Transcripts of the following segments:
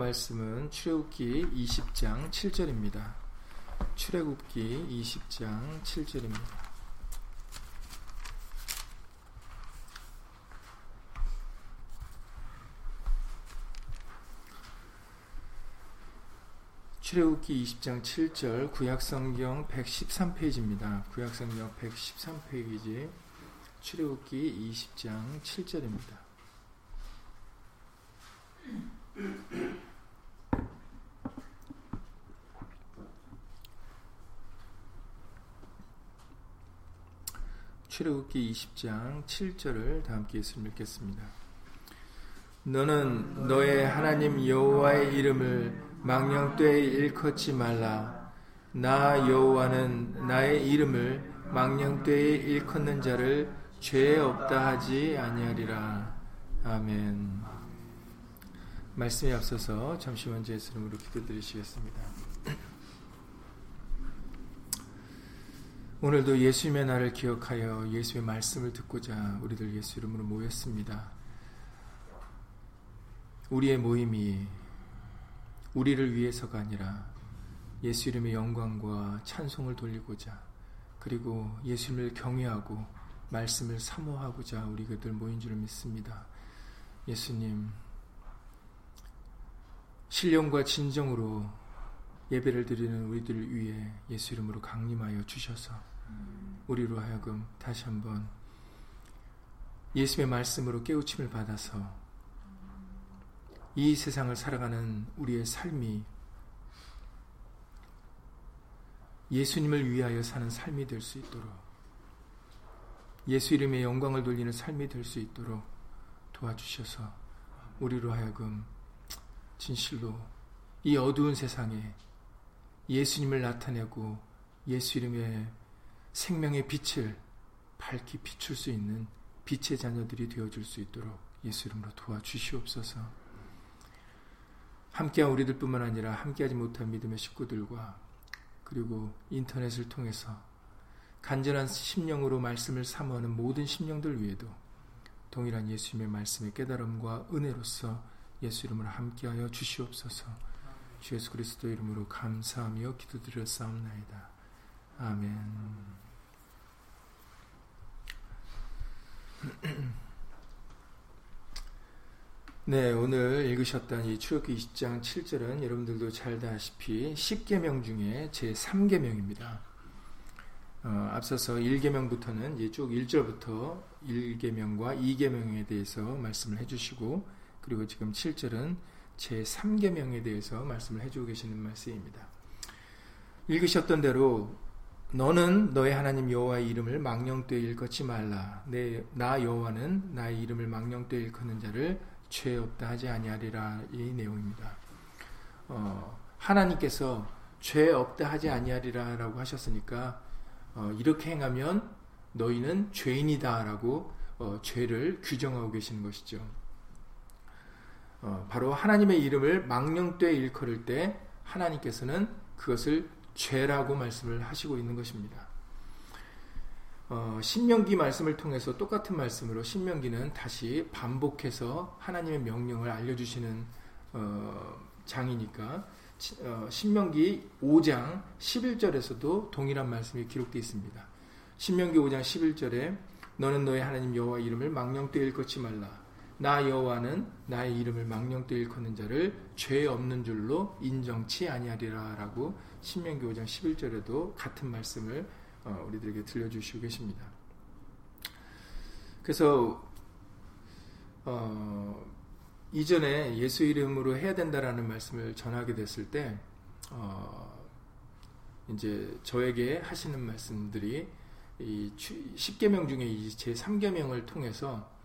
말씀은 출애굽기 20장 7절입니다. 출애굽기 20장 7절입니다. 출애굽기 20장 7절 구약성경 113페이지입니다. 구약성경 113페이지 출애굽기 20장 7절입니다. 출애굽기 20장 7절을 다 함께 읽겠습니다. 너는 너의 하나님 여호와의 이름을 망령되이 일컫지 말라. 나 여호와는 나의 이름을 망령되이 일컫는 자를 죄 없다 하지 아니하리라. 아멘. 말씀에 앞서서 잠시 먼저 예수 이름으로 기도드리시겠습니다. 오늘도 예수님의 날을 기억하여 예수의 말씀을 듣고자 우리들 예수 이름으로 모였습니다. 우리의 모임이 우리를 위해서가 아니라 예수 이름의 영광과 찬송을 돌리고자 그리고 예수님을 경외하고 말씀을 사모하고자 우리 그들 모인 줄 믿습니다. 예수님 신령과 진정으로 예배를 드리는 우리들을 위해 예수 이름으로 강림하여 주셔서 우리로 하여금 다시 한번 예수의 말씀으로 깨우침을 받아서 이 세상을 살아가는 우리의 삶이 예수님을 위하여 사는 삶이 될 수 있도록 예수 이름의 영광을 돌리는 삶이 될 수 있도록 도와주셔서 우리로 하여금 진실로 이 어두운 세상에 예수님을 나타내고 예수 이름의 생명의 빛을 밝히 비출 수 있는 빛의 자녀들이 되어줄 수 있도록 예수 이름으로 도와주시옵소서. 함께한 우리들뿐만 아니라 함께하지 못한 믿음의 식구들과 그리고 인터넷을 통해서 간절한 심령으로 말씀을 사모하는 모든 심령들 위에도 동일한 예수님의 말씀의 깨달음과 은혜로서 예수 이름으로 함께하여 주시옵소서. 주 예수 그리스도 이름으로 감사하며 기도드렸사옵나이다. 아멘. 네, 오늘 읽으셨던 이 출애굽기 20장 7절은 여러분들도 잘 아시피 10계명 중에 제 3계명입니다. 어, 앞서서 1계명부터는 이제 쭉 1절부터 1계명과 2계명에 대해서 말씀을 해 주시고 그리고 지금 7절은 제 3계명에 대해서 말씀을 해 주고 계시는 말씀입니다. 읽으셨던 대로 너는 너의 하나님 여호와의 이름을 망령되이 일컫지 말라. 내, 나 여호와는 나의 이름을 망령되이 일컫는 자를 죄 없다 하지 아니하리라 이 내용입니다. 어, 하나님께서 죄 없다 하지 아니하리라라고 하셨으니까 어, 이렇게 행하면 너희는 죄인이다라고 어, 죄를 규정하고 계시는 것이죠. 어, 바로 하나님의 이름을 망령되 일컬을 때 하나님께서는 그것을 죄라고 말씀을 하시고 있는 것입니다. 어, 신명기 말씀을 통해서 똑같은 말씀으로 신명기는 다시 반복해서 하나님의 명령을 알려주시는 어, 장이니까 어, 신명기 5장 11절에서도 동일한 말씀이 기록되어 있습니다. 신명기 5장 11절에 너는 너의 하나님 여호와 이름을 망령되 일컫지 말라. 나 여호와는 나의 이름을 망령되 일컫는 자를 죄 없는 줄로 인정치 아니하리라라고 신명기 5장 11절에도 같은 말씀을 어, 우리들에게 들려주시고 계십니다. 그래서 어, 이전에 예수 이름으로 해야 된다라는 말씀을 전하게 됐을 때 어, 이제 저에게 하시는 말씀들이 이 10계명 중에 제 3계명을 통해서 어,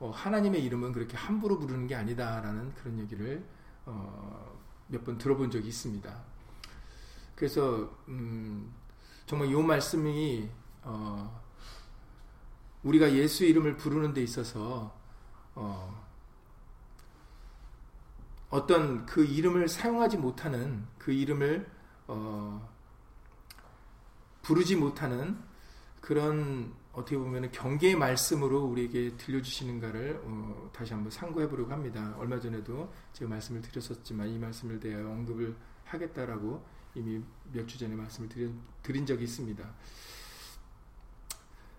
하나님의 이름은 그렇게 함부로 부르는 게 아니다라는 그런 얘기를 어, 몇번 들어본 적이 있습니다. 그래서 음, 정말 이 말씀이 어, 우리가 예수 이름을 부르는 데 있어서 어, 어떤 그 이름을 사용하지 못하는 그 이름을 어, 부르지 못하는 그런 어떻게 보면 경계의 말씀으로 우리에게 들려주시는가를 어, 다시 한번 상고해 보려고 합니다. 얼마 전에도 제가 말씀을 드렸었지만 이 말씀을 대하여 언급을 하겠다라고 이미 몇 주 전에 말씀을 드린, 드린 적이 있습니다.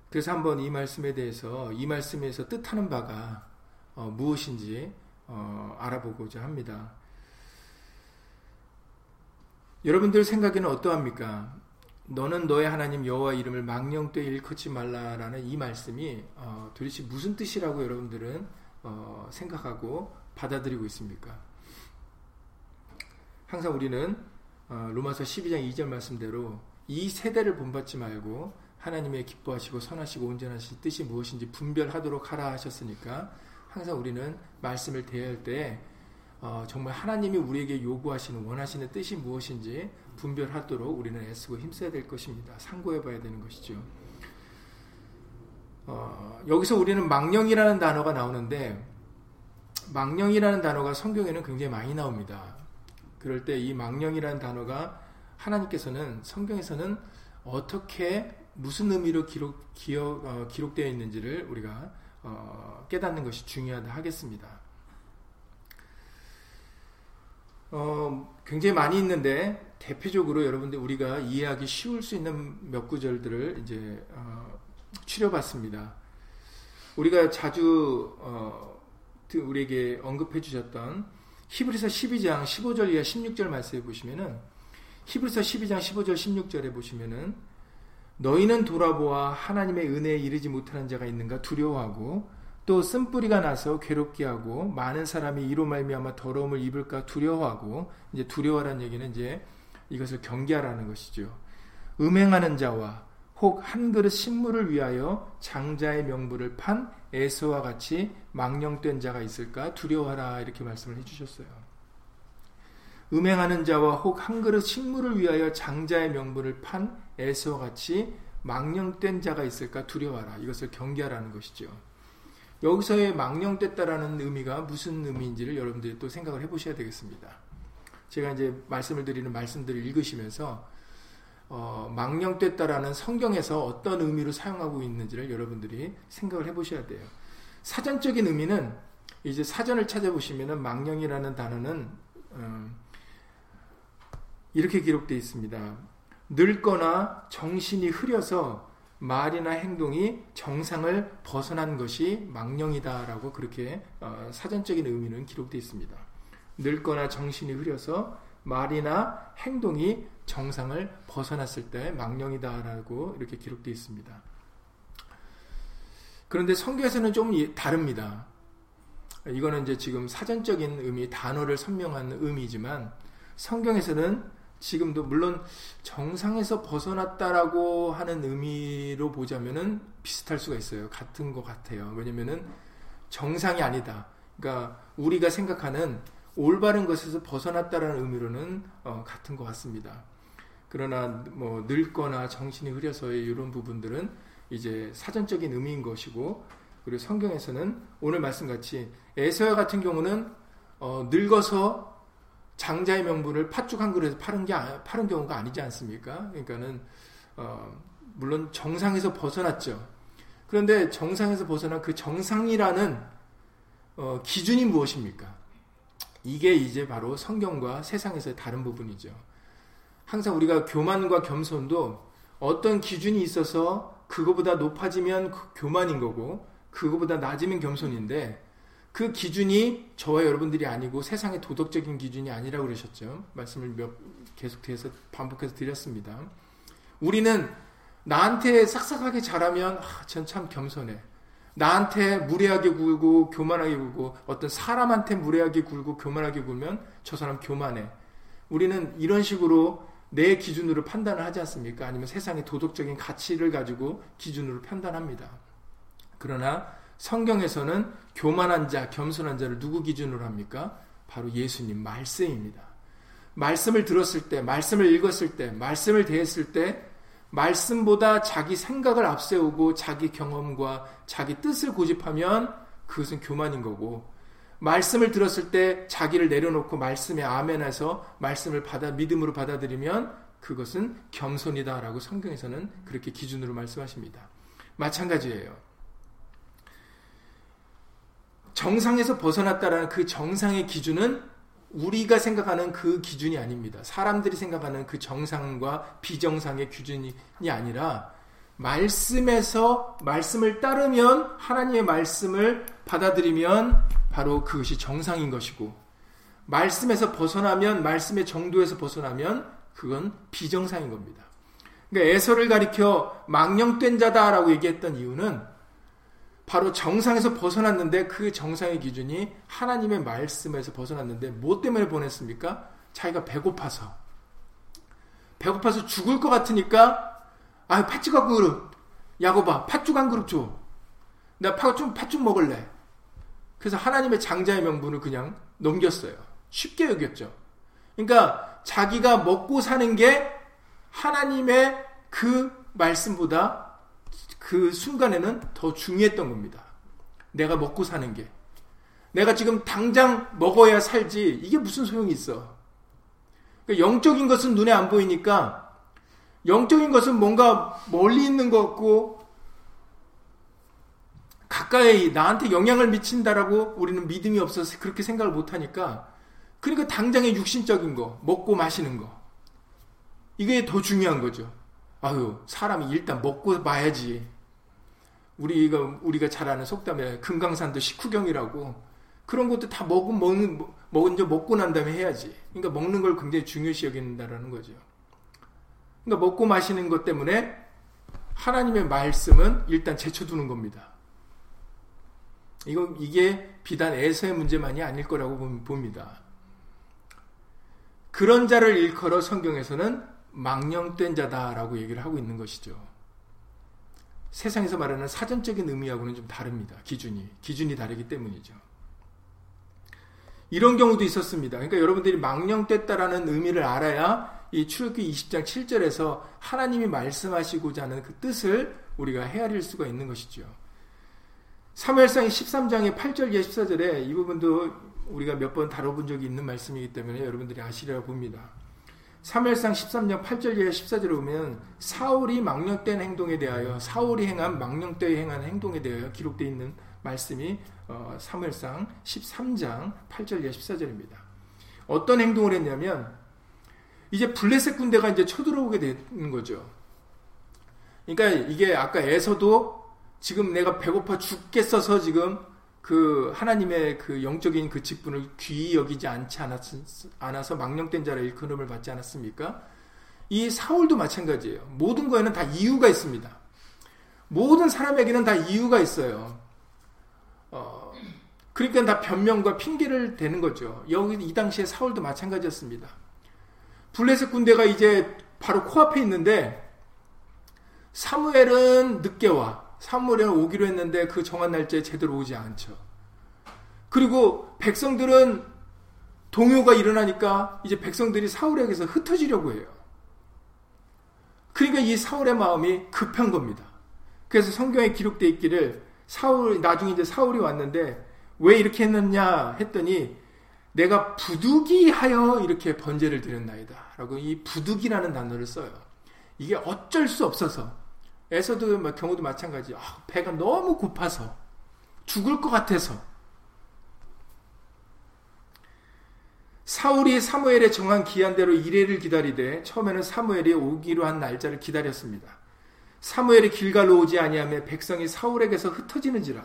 그래서 한번 이 말씀에 대해서 이 말씀에서 뜻하는 바가 어, 무엇인지 어, 알아보고자 합니다. 여러분들 생각에는 어떠합니까? 너는 너의 하나님 여호와 이름을 망령되이 일컫지 말라라는 이 말씀이 어, 도대체 무슨 뜻이라고 여러분들은 어, 생각하고 받아들이고 있습니까? 항상 우리는 어, 로마서 12장 2절 말씀대로 이 세대를 본받지 말고 하나님의 기뻐하시고 선하시고 온전하신 뜻이 무엇인지 분별하도록 하라 하셨으니까 항상 우리는 말씀을 대할 때 어, 정말 하나님이 우리에게 요구하시는 원하시는 뜻이 무엇인지 분별하도록 우리는 애쓰고 힘써야 될 것입니다. 상고해 봐야 되는 것이죠. 어, 여기서 우리는 망령이라는 단어가 나오는데 망령이라는 단어가 성경에는 굉장히 많이 나옵니다. 그럴 때 이 망령이라는 단어가 하나님께서는 성경에서는 어떻게 무슨 의미로 기록, 기억, 어, 기록되어 있는지를 우리가 어, 깨닫는 것이 중요하다 하겠습니다. 어, 굉장히 많이 있는데 대표적으로 여러분들 우리가 이해하기 쉬울 수 있는 몇 구절들을 이제 어, 추려봤습니다. 우리가 자주 어, 우리에게 언급해 주셨던 히브리서 12장 15절 이하 16절 말씀해 보시면은 히브리서 12장 15절 16절에 보시면은 너희는 돌아보아 하나님의 은혜에 이르지 못하는 자가 있는가 두려워하고 또 쓴뿌리가 나서 괴롭게 하고 많은 사람이 이로 말미암아 더러움을 입을까 두려워하고 이제 두려워라는 얘기는 이제 이것을 경계하라는 것이죠. 음행하는 자와 혹 한 그릇 식물을 위하여 장자의 명부를 판 에서와 같이 망령된 자가 있을까 두려워하라 이렇게 말씀을 해주셨어요. 음행하는 자와 혹 한 그릇 식물을 위하여 장자의 명부를 판 에서와 같이 망령된 자가 있을까 두려워하라 이것을 경계하라는 것이죠. 여기서의 망령됐다라는 의미가 무슨 의미인지를 여러분들이 또 생각을 해보셔야 되겠습니다. 제가 이제 말씀을 드리는 말씀들을 읽으시면서 어, 망령됐다라는 성경에서 어떤 의미로 사용하고 있는지를 여러분들이 생각을 해보셔야 돼요. 사전적인 의미는 이제 사전을 찾아보시면은 망령이라는 단어는 음, 이렇게 기록되어 있습니다. 늙거나 정신이 흐려서 말이나 행동이 정상을 벗어난 것이 망령이다라고 그렇게 어, 사전적인 의미는 기록되어 있습니다. 늙거나 정신이 흐려서 말이나 행동이 정상을 벗어났을 때 망령이다라고 이렇게 기록되어 있습니다. 그런데 성경에서는 좀 다릅니다. 이거는 이제 지금 사전적인 의미, 단어를 선명한 의미지만 성경에서는 지금도 물론 정상에서 벗어났다라고 하는 의미로 보자면은 비슷할 수가 있어요. 같은 것 같아요. 왜냐면은 정상이 아니다. 그러니까 우리가 생각하는 올바른 것에서 벗어났다라는 의미로는 어, 같은 것 같습니다. 그러나 뭐 늙거나 정신이 흐려서의 이런 부분들은 이제 사전적인 의미인 것이고 그리고 성경에서는 오늘 말씀같이 에서야 같은 경우는 어, 늙어서 장자의 명분을 팥죽 한 그릇에 파는 게 파는 경우가 아니지 않습니까? 그러니까는 어, 물론 정상에서 벗어났죠. 그런데 정상에서 벗어난 그 정상이라는 어, 기준이 무엇입니까? 이게 이제 바로 성경과 세상에서의 다른 부분이죠. 항상 우리가 교만과 겸손도 어떤 기준이 있어서 그거보다 높아지면 그 교만인 거고 그거보다 낮으면 겸손인데 그 기준이 저와 여러분들이 아니고 세상의 도덕적인 기준이 아니라고 그러셨죠. 말씀을 몇 계속해서 반복해서 드렸습니다. 우리는 나한테 싹싹하게 잘하면 아, 전참 겸손해. 나한테 무례하게 굴고 교만하게 굴고 어떤 사람한테 무례하게 굴고 교만하게 굴면 저 사람 교만해. 우리는 이런 식으로 내 기준으로 판단을 하지 않습니까? 아니면 세상의 도덕적인 가치를 가지고 기준으로 판단합니다. 그러나 성경에서는 교만한 자, 겸손한 자를 누구 기준으로 합니까? 바로 예수님 말씀입니다. 말씀을 들었을 때, 말씀을 읽었을 때, 말씀을 대했을 때, 말씀보다 자기 생각을 앞세우고 자기 경험과 자기 뜻을 고집하면 그것은 교만인 거고, 말씀을 들었을 때 자기를 내려놓고 말씀에 아멘해서 말씀을 받아 믿음으로 받아들이면 그것은 겸손이다라고 성경에서는 그렇게 기준으로 말씀하십니다. 마찬가지예요. 정상에서 벗어났다라는 그 정상의 기준은 우리가 생각하는 그 기준이 아닙니다. 사람들이 생각하는 그 정상과 비정상의 기준이 아니라 말씀에서 말씀을 따르면 하나님의 말씀을 받아들이면 바로 그것이 정상인 것이고 말씀에서 벗어나면 말씀의 정도에서 벗어나면 그건 비정상인 겁니다. 그러니까 에서를 가리켜 망령된 자다라고 얘기했던 이유는 바로 정상에서 벗어났는데 그 정상의 기준이 하나님의 말씀에서 벗어났는데 뭐 때문에 보냈습니까? 자기가 배고파서 배고파서 죽을 것 같으니까 아, 팥죽 한 그릇. 야고바, 팥죽 한 그릇 줘. 나 팥죽, 팥죽 먹을래. 그래서 하나님의 장자의 명분을 그냥 넘겼어요. 쉽게 여겼죠. 그러니까 자기가 먹고 사는 게 하나님의 그 말씀보다 그 순간에는 더 중요했던 겁니다. 내가 먹고 사는 게. 내가 지금 당장 먹어야 살지. 이게 무슨 소용이 있어. 그러니까 영적인 것은 눈에 안 보이니까 영적인 것은 뭔가 멀리 있는 것 같고 가까이 나한테 영향을 미친다라고 우리는 믿음이 없어서 그렇게 생각을 못하니까 그러니까 당장의 육신적인 거 먹고 마시는 거 이게 더 중요한 거죠. 아유 사람이 일단 먹고 마야지. 우리가 우리가 잘 아는 속담에 금강산도 식후경이라고 그런 것도 다 먹은 먹는 먼저 먹고 난 다음에 해야지. 그러니까 먹는 걸 굉장히 중요시 여긴다라는 거죠. 그러니까 먹고 마시는 것 때문에 하나님의 말씀은 일단 제쳐두는 겁니다. 이거 이게 비단 에서의 문제만이 아닐 거라고 봅니다. 그런 자를 일컬어 성경에서는 망령된 자다라고 얘기를 하고 있는 것이죠. 세상에서 말하는 사전적인 의미하고는 좀 다릅니다. 기준이 기준이 다르기 때문이죠. 이런 경우도 있었습니다. 그러니까 여러분들이 망령됐다라는 의미를 알아야 이 출애굽기 20장 7절에서 하나님이 말씀하시고자 하는 그 뜻을 우리가 헤아릴 수가 있는 것이죠. 사무엘상 13장의 8절 예 14절에 이 부분도 우리가 몇 번 다뤄본 적이 있는 말씀이기 때문에 여러분들이 아시리라 봅니다. 사무엘상 13장 8절 예 14절에 보면 사울이 망령된 행동에 대하여 사울이 행한 망령되이 행한 행동에 대하여 기록되어 있는 말씀이 어, 사무엘상 13장 8절 예 14절입니다. 어떤 행동을 했냐면 이제 블레셋 군대가 이제 쳐들어오게 되는 거죠. 그러니까 이게 아까 에서도 지금 내가 배고파 죽겠어서 지금 그 하나님의 그 영적인 그 직분을 귀히 여기지 않지 않아서 망령된 자라 일컬음을 받지 않았습니까? 이 사울도 마찬가지예요. 모든 거에는 다 이유가 있습니다. 모든 사람에게는 다 이유가 있어요. 어, 그러니까 다 변명과 핑계를 대는 거죠. 여기 이 당시에 사울도 마찬가지였습니다. 블레셋 군대가 이제 바로 코앞에 있는데 사무엘은 늦게 와. 사무엘은 오기로 했는데 그 정한 날짜에 제대로 오지 않죠. 그리고 백성들은 동요가 일어나니까 이제 백성들이 사울에게서 흩어지려고 해요. 그러니까 이 사울의 마음이 급한 겁니다. 그래서 성경에 기록되어 있기를 사울 나중에 이제 사울이 왔는데 왜 이렇게 했느냐 했더니 내가 부득이하여 이렇게 번제를 드렸나이다. 라고 이 부득이라는 단어를 써요. 이게 어쩔 수 없어서 에서도 경우도 마찬가지. 아, 배가 너무 고파서 죽을 것 같아서 사울이 사무엘의 정한 기한대로 이래를 기다리되 처음에는 사무엘이 오기로 한 날짜를 기다렸습니다. 사무엘이 길갈로 오지 아니하며 백성이 사울에게서 흩어지는지라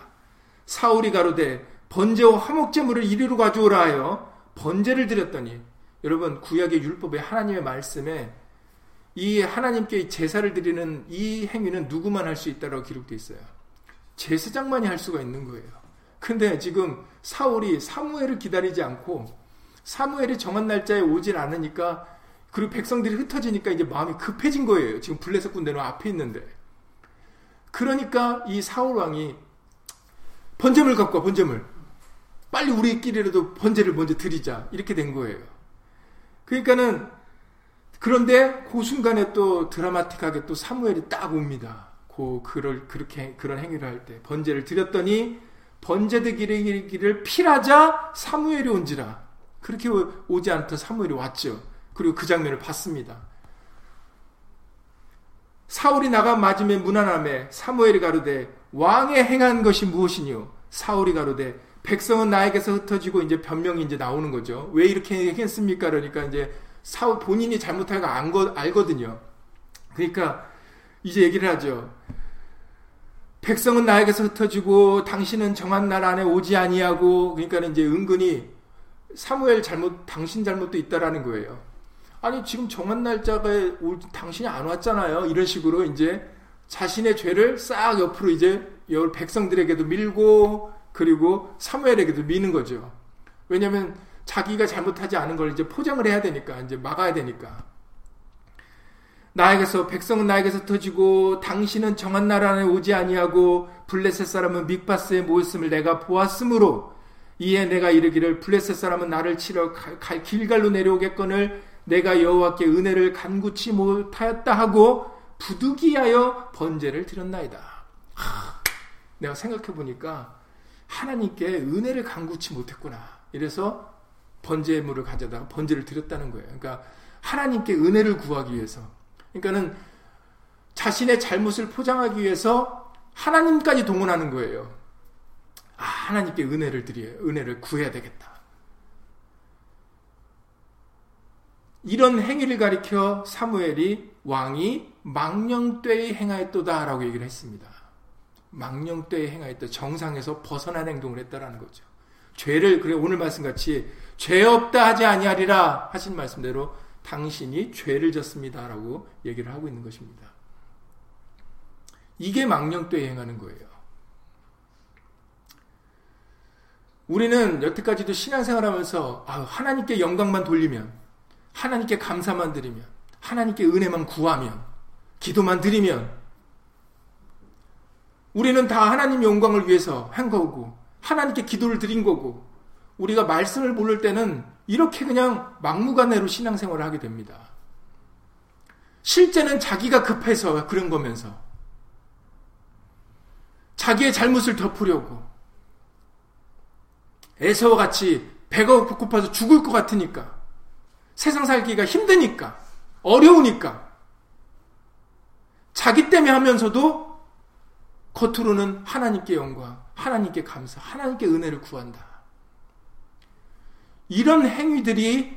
사울이 가로되 번제와 화목제물을 이리로 가져오라 하여 번제를 드렸더니 여러분 구약의 율법에 하나님의 말씀에 이 하나님께 제사를 드리는 이 행위는 누구만 할 수 있다라고 기록되어 있어요. 제사장만이 할 수가 있는 거예요. 근데 지금 사울이 사무엘을 기다리지 않고 사무엘이 정한 날짜에 오질 않으니까 그리고 백성들이 흩어지니까 이제 마음이 급해진 거예요. 지금 블레셋 군대는 앞에 있는데. 그러니까 이 사울 왕이 번제물 갖고 와, 번제물. 빨리 우리끼리라도 번제를 먼저 드리자. 이렇게 된 거예요. 그러니까는 그런데 그 순간에 또 드라마틱하게 또 사무엘이 딱 옵니다. 그 그럴 그렇게 그런 행위를 할 때 번제를 드렸더니 번제 드기를 필하자 사무엘이 온지라. 그렇게 오지 않던 사무엘이 왔죠. 그리고 그 장면을 봤습니다. 사울이 나가 맞으면 무난함에 사무엘이 가로되 왕의 행한 것이 무엇이뇨? 사울이 가로되 백성은 나에게서 흩어지고 이제 변명이 이제 나오는 거죠. 왜 이렇게 했습니까? 그러니까 이제 사울 본인이 안 거, 알거든요. 그러니까 이제 얘기를 하죠. 백성은 나에게서 흩어지고 당신은 정한 날 안에 오지 아니하고 그러니까 이제 은근히 사무엘 잘못 당신 잘못도 있다라는 거예요. 아니 지금 정한 날짜가 올, 당신이 안 왔잖아요. 이런 식으로 이제 자신의 죄를 싹 옆으로 이제 백성들에게도 밀고 그리고 사무엘에게도 미는 거죠. 왜냐하면 자기가 잘못하지 않은 걸 이제 포장을 해야 되니까 이제 막아야 되니까. 나에게서 백성은 나에게서 터지고 당신은 정한 나라 안에 오지 아니하고 블레셋 사람은 믹바스에 모였음을 내가 보았으므로 이에 내가 이르기를 블레셋 사람은 나를 치러 길갈로 내려오겠거늘 내가 여호와께 은혜를 간구치 못하였다 하고 부득이하여 번제를 드렸나이다. 하, 내가 생각해 보니까 하나님께 은혜를 간구치 못했구나. 이래서 번제물을 가져다가 번제를 드렸다는 거예요. 그러니까 하나님께 은혜를 구하기 위해서. 그러니까는 자신의 잘못을 포장하기 위해서 하나님까지 동원하는 거예요. 아, 하나님께 은혜를 드려야, 은혜를 구해야 되겠다. 이런 행위를 가리켜 사무엘이 왕이 망령되이 행하였도다라고 얘기를 했습니다. 망령되이 행하였다. 정상에서 벗어난 행동을 했다라는 거죠. 죄를 그래 오늘 말씀같이 죄 없다 하지 아니하리라 하신 말씀대로 당신이 죄를 졌습니다라고 얘기를 하고 있는 것입니다. 이게 망령되이 행하는 거예요. 우리는 여태까지도 신앙생활하면서 아, 하나님께 영광만 돌리면 하나님께 감사만 드리면 하나님께 은혜만 구하면 기도만 드리면 우리는 다 하나님 영광을 위해서 한 거고 하나님께 기도를 드린 거고 우리가 말씀을 모를 때는 이렇게 그냥 막무가내로 신앙생활을 하게 됩니다. 실제는 자기가 급해서 그런 거면서 자기의 잘못을 덮으려고 에서와 같이 배가 고파서 죽을 것 같으니까 세상 살기가 힘드니까 어려우니까 자기 때문에 하면서도 겉으로는 하나님께 영광, 하나님께 감사, 하나님께 은혜를 구한다. 이런 행위들이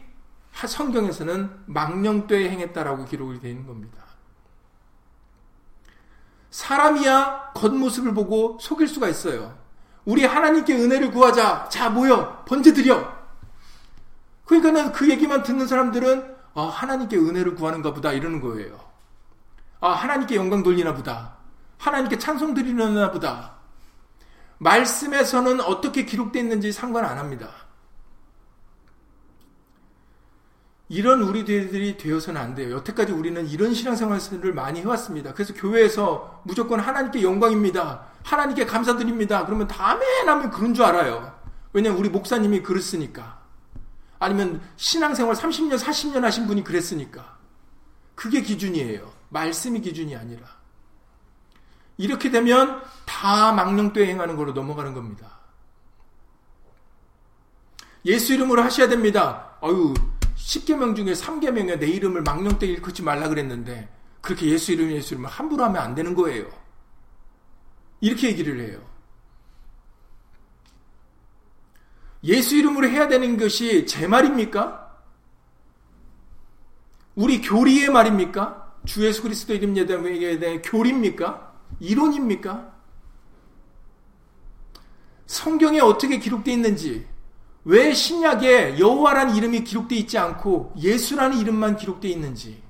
성경에서는 망령되에 행했다라고 기록이 되어 있는 겁니다. 사람이야 겉모습을 보고 속일 수가 있어요. 우리 하나님께 은혜를 구하자. 자, 모여. 번제 드려. 그러니까는 그 얘기만 듣는 사람들은 아, 하나님께 은혜를 구하는가 보다 이러는 거예요. 아, 하나님께 영광 돌리나 보다. 하나님께 찬송 드리려나 보다. 말씀에서는 어떻게 기록되어 있는지 상관 안 합니다. 이런 우리들이 되어서는 안 돼요. 여태까지 우리는 이런 신앙생활을 많이 해왔습니다. 그래서 교회에서 무조건 하나님께 영광입니다. 하나님께 감사드립니다. 그러면 다음에 나면 그런 줄 알아요. 왜냐면 우리 목사님이 그랬으니까. 아니면 신앙생활 30년, 40년 하신 분이 그랬으니까. 그게 기준이에요. 말씀이 기준이 아니라. 이렇게 되면 다 망령되에 행하는 걸로 넘어가는 겁니다. 예수 이름으로 하셔야 됩니다. 어유 10개명 중에 3개명에 내 이름을 망령되에 일컫지 말라 그랬는데 그렇게 예수 이름 예수 이름을 함부로 하면 안 되는 거예요. 이렇게 얘기를 해요. 예수 이름으로 해야 되는 것이 제 말입니까? 우리 교리의 말입니까? 주 예수 그리스도 이름 예담에 대한 교리입니까? 이론입니까? 성경에 어떻게 기록되어 있는지, 왜 신약에 여호와라는 이름이 기록되어 있지 않고 예수라는 이름만 기록되어 있는지,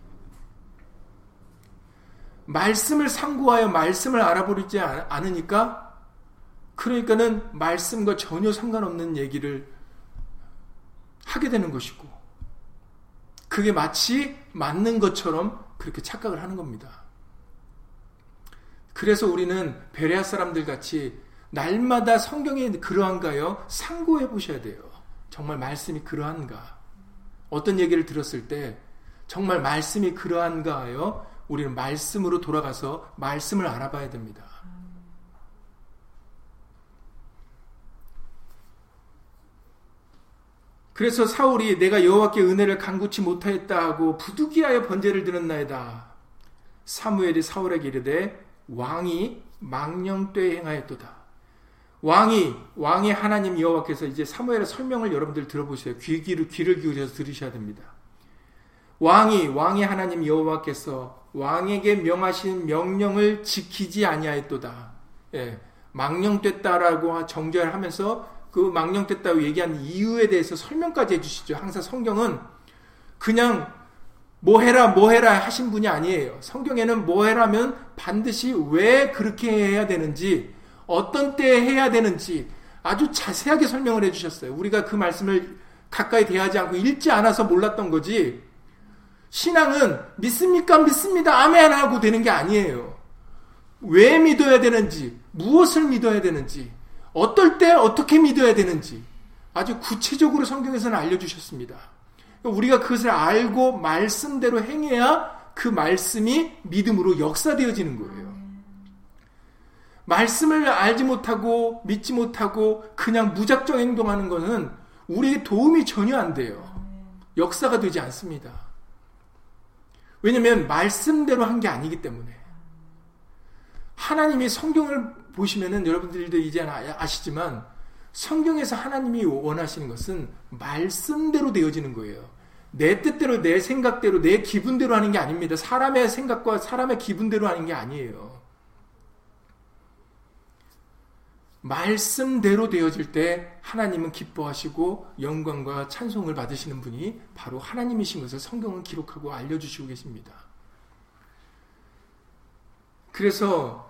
말씀을 상고하여 말씀을 알아보지 않으니까, 그러니까는 말씀과 전혀 상관없는 얘기를 하게 되는 것이고, 그게 마치 맞는 것처럼 그렇게 착각을 하는 겁니다. 그래서 우리는 베레아 사람들 같이 날마다 성경에 그러한가요? 상고해 보셔야 돼요. 정말 말씀이 그러한가? 어떤 얘기를 들었을 때 정말 말씀이 그러한가요? 우리는 말씀으로 돌아가서 말씀을 알아봐야 됩니다. 그래서 사울이 내가 여호와께 은혜를 간구치 못하였다 하고 부득이하여 번제를 드렸나이다. 사무엘이 사울에게 이르되 왕이 망령되이 행하였도다. 왕이 왕의 하나님 여호와께서 이제 사무엘의 설명을 여러분들 들어보세요. 귀 귀를 귀를 기울여서 들으셔야 됩니다. 왕이 왕의 하나님 여호와께서 왕에게 명하신 명령을 지키지 아니하였도다. 예, 망령됐다라고 정죄하면서 그 망령됐다고 얘기한 이유에 대해서 설명까지 해주시죠. 항상 성경은 그냥 뭐 해라 뭐 해라 하신 분이 아니에요. 성경에는 뭐 해라면 반드시 왜 그렇게 해야 되는지 어떤 때에 해야 되는지 아주 자세하게 설명을 해주셨어요. 우리가 그 말씀을 가까이 대하지 않고 읽지 않아서 몰랐던 거지. 신앙은 믿습니까? 믿습니다. 아멘 하고 되는 게 아니에요. 왜 믿어야 되는지, 무엇을 믿어야 되는지, 어떨 때 어떻게 믿어야 되는지 아주 구체적으로 성경에서는 알려주셨습니다. 우리가 그것을 알고 말씀대로 행해야 그 말씀이 믿음으로 역사되어지는 거예요. 말씀을 알지 못하고 믿지 못하고 그냥 무작정 행동하는 것은 우리에게 도움이 전혀 안 돼요. 역사가 되지 않습니다. 왜냐하면 말씀대로 한 게 아니기 때문에 하나님이 성경을 보시면은 여러분들도 이제 아시지만 성경에서 하나님이 원하시는 것은 말씀대로 되어지는 거예요. 내 뜻대로, 내 생각대로, 내 기분대로 하는 게 아닙니다. 사람의 생각과 사람의 기분대로 하는 게 아니에요. 말씀대로 되어질 때 하나님은 기뻐하시고 영광과 찬송을 받으시는 분이 바로 하나님이신 것을 성경은 기록하고 알려주시고 계십니다. 그래서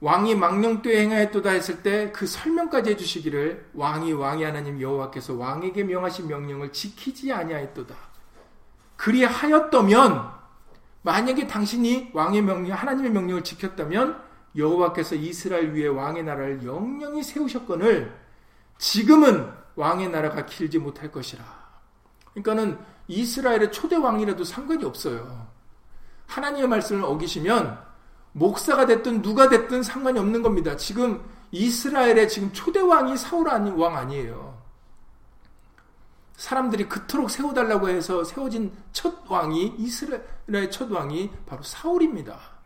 왕이 망령되에 행하였도다 했을 때 그 설명까지 해주시기를 왕이 왕이 하나님 여호와께서 왕에게 명하신 명령을 지키지 아니하였도다. 그리하였다면 만약에 당신이 왕의 명령 하나님의 명령을 지켰다면 여호와께서 이스라엘 위에 왕의 나라를 영영히 세우셨거늘 지금은 왕의 나라가 길지 못할 것이라. 그러니까는 이스라엘의 초대 왕이라도 상관이 없어요. 하나님의 말씀을 어기시면 목사가 됐든 누가 됐든 상관이 없는 겁니다. 지금 이스라엘의 지금 초대 왕이 사울 아니 왕 아니에요. 사람들이 그토록 세워달라고 해서 세워진 첫 왕이 이스라엘의 첫 왕이 바로 사울입니다.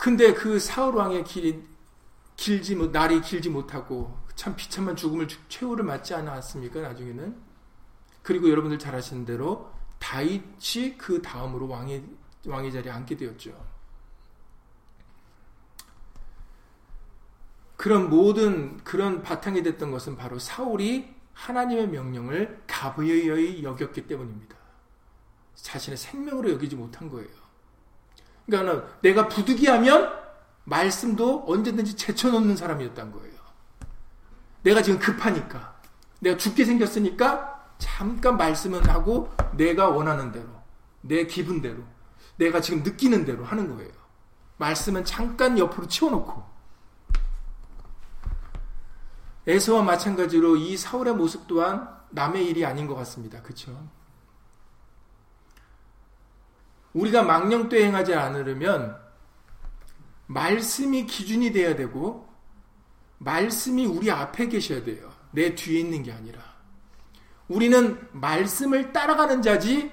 근데 그 사울 왕의 길이 길지 날이 길지 못하고 참 비참한 죽음을 최후를 맞지 않았습니까? 나중에는 그리고 여러분들 잘 아시는 대로 다윗이 그 다음으로 왕의 왕의 자리에 앉게 되었죠. 그런 모든 그런 바탕이 됐던 것은 바로 사울이 하나님의 명령을 가부여이 여겼기 때문입니다. 자신의 생명으로 여기지 못한 거예요. 그러니까 내가 부득이하면 말씀도 언제든지 제쳐놓는 사람이었던 거예요. 내가 지금 급하니까, 내가 죽게 생겼으니까 잠깐 말씀은 하고 내가 원하는 대로, 내 기분대로, 내가 지금 느끼는 대로 하는 거예요. 말씀은 잠깐 옆으로 치워놓고. 에서와 마찬가지로 이 사울의 모습 또한 남의 일이 아닌 것 같습니다. 그렇죠? 우리가 망령되 행하지 않으려면 말씀이 기준이 돼야 되고 말씀이 우리 앞에 계셔야 돼요. 내 뒤에 있는 게 아니라. 우리는 말씀을 따라가는 자지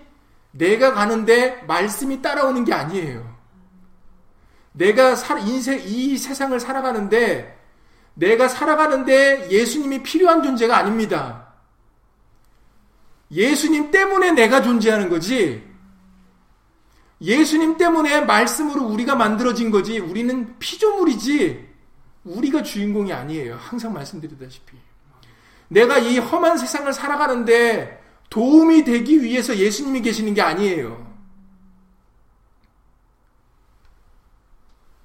내가 가는데 말씀이 따라오는 게 아니에요. 내가 인생, 이 세상을 살아가는데 내가 살아가는데 예수님이 필요한 존재가 아닙니다. 예수님 때문에 내가 존재하는 거지. 예수님 때문에 말씀으로 우리가 만들어진 거지 우리는 피조물이지 우리가 주인공이 아니에요. 항상 말씀드리다시피. 내가 이 험한 세상을 살아가는데 도움이 되기 위해서 예수님이 계시는 게 아니에요.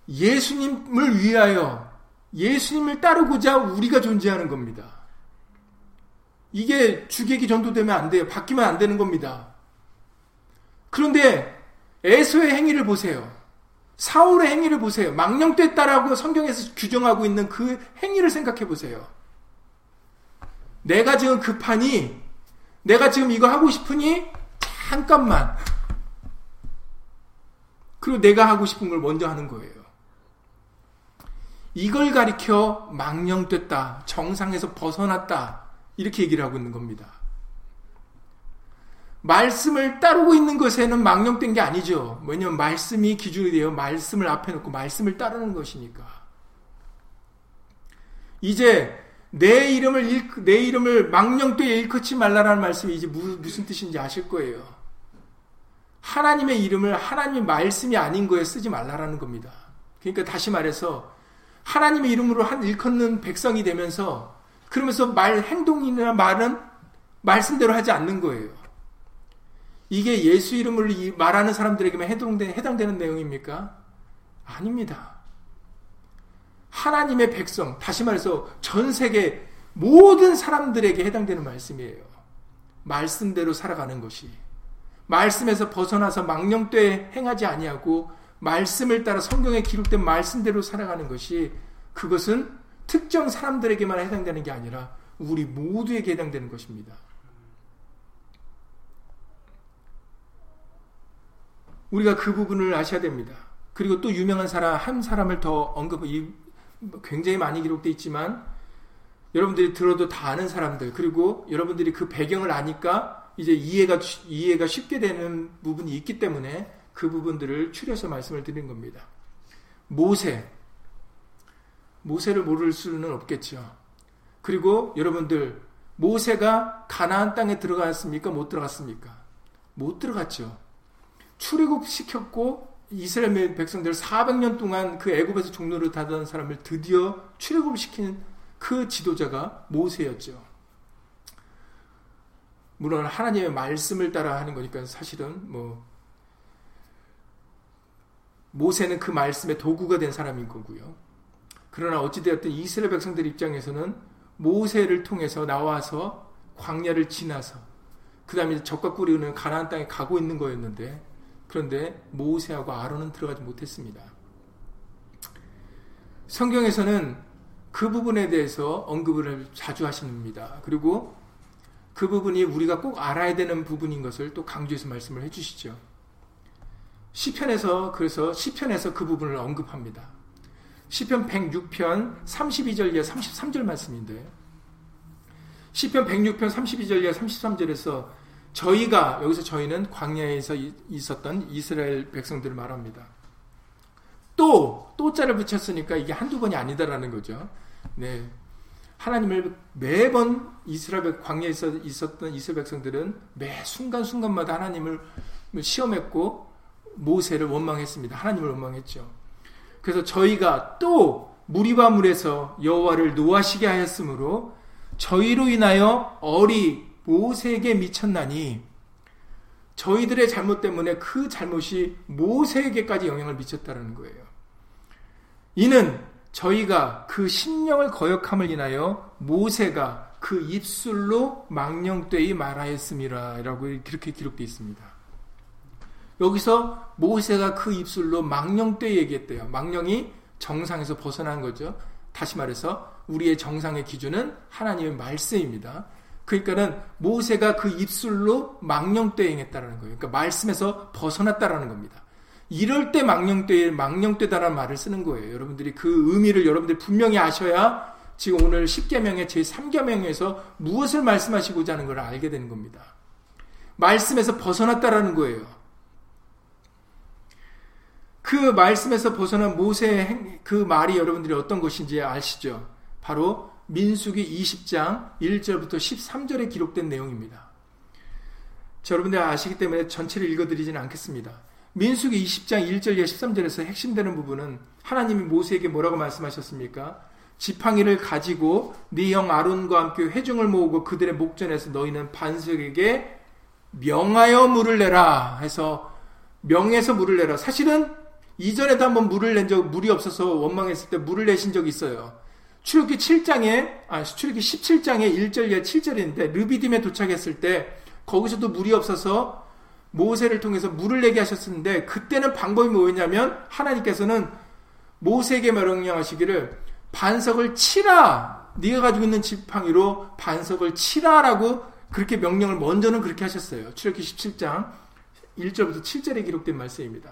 예수님을 위하여 예수님을 따르고자 우리가 존재하는 겁니다. 이게 주객이 전도되면 안 돼요. 바뀌면 안 되는 겁니다. 그런데 에서의 행위를 보세요. 사울의 행위를 보세요. 망령됐다라고 성경에서 규정하고 있는 그 행위를 생각해 보세요. 내가 지금 급하니, 내가 지금 이거 하고 싶으니, 잠깐만. 그리고 내가 하고 싶은 걸 먼저 하는 거예요. 이걸 가리켜 망령됐다, 정상에서 벗어났다, 이렇게 얘기를 하고 있는 겁니다. 말씀을 따르고 있는 것에는 망령된 게 아니죠. 왜냐면 말씀이 기준이 되어 말씀을 앞에 놓고 말씀을 따르는 것이니까. 이제 내 이름을 일, 내 이름을 망령되이 일컫지 말라라는 말씀이 이제 무슨 뜻인지 아실 거예요. 하나님의 이름을 하나님의 말씀이 아닌 거에 쓰지 말라라는 겁니다. 그러니까 다시 말해서 하나님의 이름으로 한 일컫는 백성이 되면서 그러면서 말 행동이나 말은 말씀대로 하지 않는 거예요. 이게 예수 이름을 말하는 사람들에게만 해당되는 내용입니까? 아닙니다. 하나님의 백성, 다시 말해서 전 세계 모든 사람들에게 해당되는 말씀이에요. 말씀대로 살아가는 것이. 말씀에서 벗어나서 망령되 행하지 아니하고 말씀을 따라 성경에 기록된 말씀대로 살아가는 것이 그것은 특정 사람들에게만 해당되는 게 아니라 우리 모두에게 해당되는 것입니다. 우리가 그 부분을 아셔야 됩니다. 그리고 또 유명한 사람 한 사람을 더 언급 굉장히 많이 기록되어 있지만 여러분들이 들어도 다 아는 사람들 그리고 여러분들이 그 배경을 아니까 이제 이해가 이해가 쉽게 되는 부분이 있기 때문에 그 부분들을 추려서 말씀을 드린 겁니다. 모세 모세를 모를 수는 없겠죠. 그리고 여러분들 모세가 가나안 땅에 들어갔습니까? 못 들어갔습니까? 못 들어갔죠. 출애굽 시켰고 이스라엘 백성들 400년 동안 그 애굽에서 종로를 타던 사람을 드디어 출애굽 시킨 그 지도자가 모세였죠. 물론 하나님의 말씀을 따라 하는 거니까 사실은 뭐 모세는 그 말씀의 도구가 된 사람인 거고요. 그러나 어찌되었든 이스라엘 백성들 입장에서는 모세를 통해서 나와서 광야를 지나서 그 다음에 적과 꿀이 가나안 땅에 가고 있는 거였는데 그런데 모세하고 아론은 들어가지 못했습니다. 성경에서는 그 부분에 대해서 언급을 자주 하십니다. 그리고 그 부분이 우리가 꼭 알아야 되는 부분인 것을 또 강조해서 말씀을 해주시죠. 시편에서 그래서 시편에서 그 부분을 언급합니다. 시편 106편 32절 이하 33절 말씀인데 시편 106편 32절 이하 33절에서 저희가 여기서 저희는 광야에서 있었던 이스라엘 백성들을 말합니다. 또 또자를 붙였으니까 이게 한두 번이 아니다라는 거죠. 네. 하나님을 매번 이스라엘 광야에서 있었던 이스라엘 백성들은 매 순간순간마다 하나님을 시험했고 모세를 원망했습니다. 하나님을 원망했죠. 그래서 저희가 또 무리와 물에서 여호와를 노하시게 하였으므로 저희로 인하여 어리 모세에게 미쳤나니 저희들의 잘못 때문에 그 잘못이 모세에게까지 영향을 미쳤다는 거예요. 이는 저희가 그 신령을 거역함을 인하여 모세가 그 입술로 망령되이 말하였음이라 라고 그렇게 기록되어 있습니다. 여기서 모세가 그 입술로 망령되이 얘기했대요. 망령이 정상에서 벗어난 거죠. 다시 말해서 우리의 정상의 기준은 하나님의 말씀입니다. 그러니까는 모세가 그 입술로 망령되 행했다라는 거예요. 그러니까 말씀에서 벗어났다라는 겁니다. 이럴 때 망령되 망령되다라는 말을 쓰는 거예요. 여러분들이 그 의미를 여러분들이 분명히 아셔야 지금 오늘 10계명의 제 3계명에서 무엇을 말씀하시고자 하는 걸 알게 되는 겁니다. 말씀에서 벗어났다라는 거예요. 그 말씀에서 벗어난 모세의 그 말이 여러분들이 어떤 것인지 아시죠? 바로 민수기 20장 1절부터 13절에 기록된 내용입니다. 자, 여러분들 아시기 때문에 전체를 읽어드리지는 않겠습니다. 민수기 20장 1절 13절에서 핵심되는 부분은 하나님이 모세에게 뭐라고 말씀하셨습니까? 지팡이를 가지고 네 형 아론과 함께 회중을 모으고 그들의 목전에서 너희는 반석에게 명하여 물을 내라 해서 명해서 물을 내라. 사실은 이전에도 한번 물을 낸 적, 물이 없어서 원망했을 때 물을 내신 적이 있어요. 출애굽기 7장에 아 출애굽기 17장에 1절 이 7절인데 르비딤에 도착했을 때 거기서도 물이 없어서 모세를 통해서 물을 내게 하셨는데 그때는 방법이 뭐였냐면 하나님께서는 모세에게 명령하시기를 반석을 치라 네가 가지고 있는 지팡이로 반석을 치라라고 그렇게 명령을 먼저는 그렇게 하셨어요. 출애굽기 17장 1절부터 7절에 기록된 말씀입니다.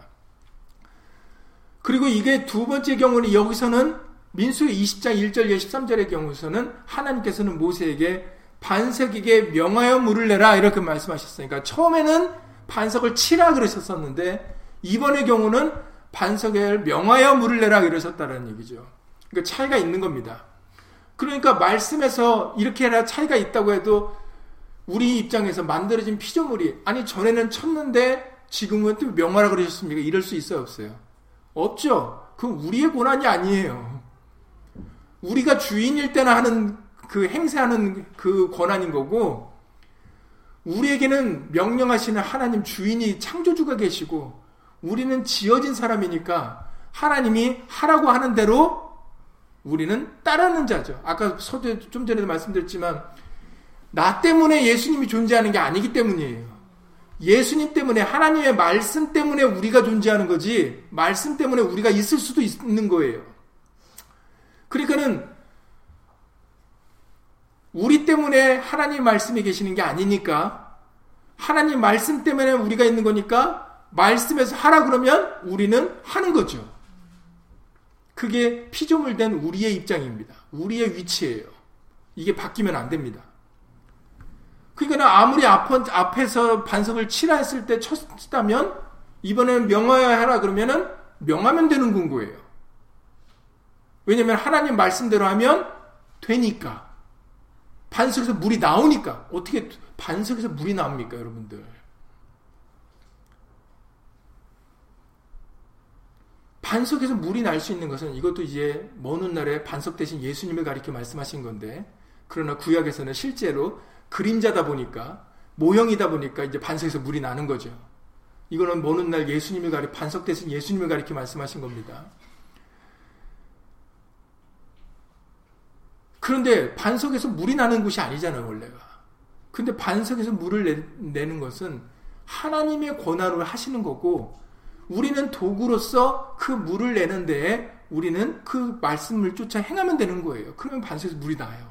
그리고 이게 두 번째 경우는 여기서는 민수 20장 1절 13절의 경우에서는 하나님께서는 모세에게 반석에게 명하여 물을 내라 이렇게 말씀하셨으니까 그러니까 처음에는 반석을 치라 그러셨었는데 이번의 경우는 반석에 명하여 물을 내라 이러셨다는 얘기죠. 그러니까 차이가 있는 겁니다. 그러니까 말씀에서 이렇게 해라 차이가 있다고 해도 우리 입장에서 만들어진 피조물이 아니 전에는 쳤는데 지금은 또 명하라 그러셨습니까? 이럴 수 있어요 없어요? 없죠. 그건 우리의 고난이 아니에요. 우리가 주인일 때나 하는 그 행세하는 그 권한인 거고 우리에게는 명령하시는 하나님 주인이 창조주가 계시고 우리는 지어진 사람이니까 하나님이 하라고 하는 대로 우리는 따르는 자죠. 아까 서두 좀 전에도 말씀드렸지만 나 때문에 예수님이 존재하는 게 아니기 때문이에요. 예수님 때문에 하나님의 말씀 때문에 우리가 존재하는 거지 말씀 때문에 우리가 있을 수도 있는 거예요. 그러니까는 우리 때문에 하나님 말씀이 계시는 게 아니니까 하나님 말씀 때문에 우리가 있는 거니까 말씀에서 하라 그러면 우리는 하는 거죠. 그게 피조물 된 우리의 입장입니다. 우리의 위치예요. 이게 바뀌면 안 됩니다. 그러니까 아무리 앞, 앞에서 반석을 치라 했을 때 쳤다면 이번에는 명하여 하라 그러면은 명하면 되는 건 거예요. 왜냐면 하나님 말씀대로 하면 되니까. 반석에서 물이 나오니까. 어떻게 반석에서 물이 나옵니까, 여러분들? 반석에서 물이 날 수 있는 것은 이것도 이제 먼 훗날에 반석 대신 예수님을 가리켜 말씀하신 건데, 그러나 구약에서는 실제로 그림자다 보니까, 모형이다 보니까 이제 반석에서 물이 나는 거죠. 이거는 먼 훗날 예수님을 가리, 반석 대신 예수님을 가리켜 말씀하신 겁니다. 그런데 반석에서 물이 나는 곳이 아니잖아요, 원래가. 근데 반석에서 물을 내, 는 것은 하나님의 권한으로 하시는 거고, 우리는 도구로서 그 물을 내는데 우리는 그 말씀을 쫓아 행하면 되는 거예요. 그러면 반석에서 물이 나요.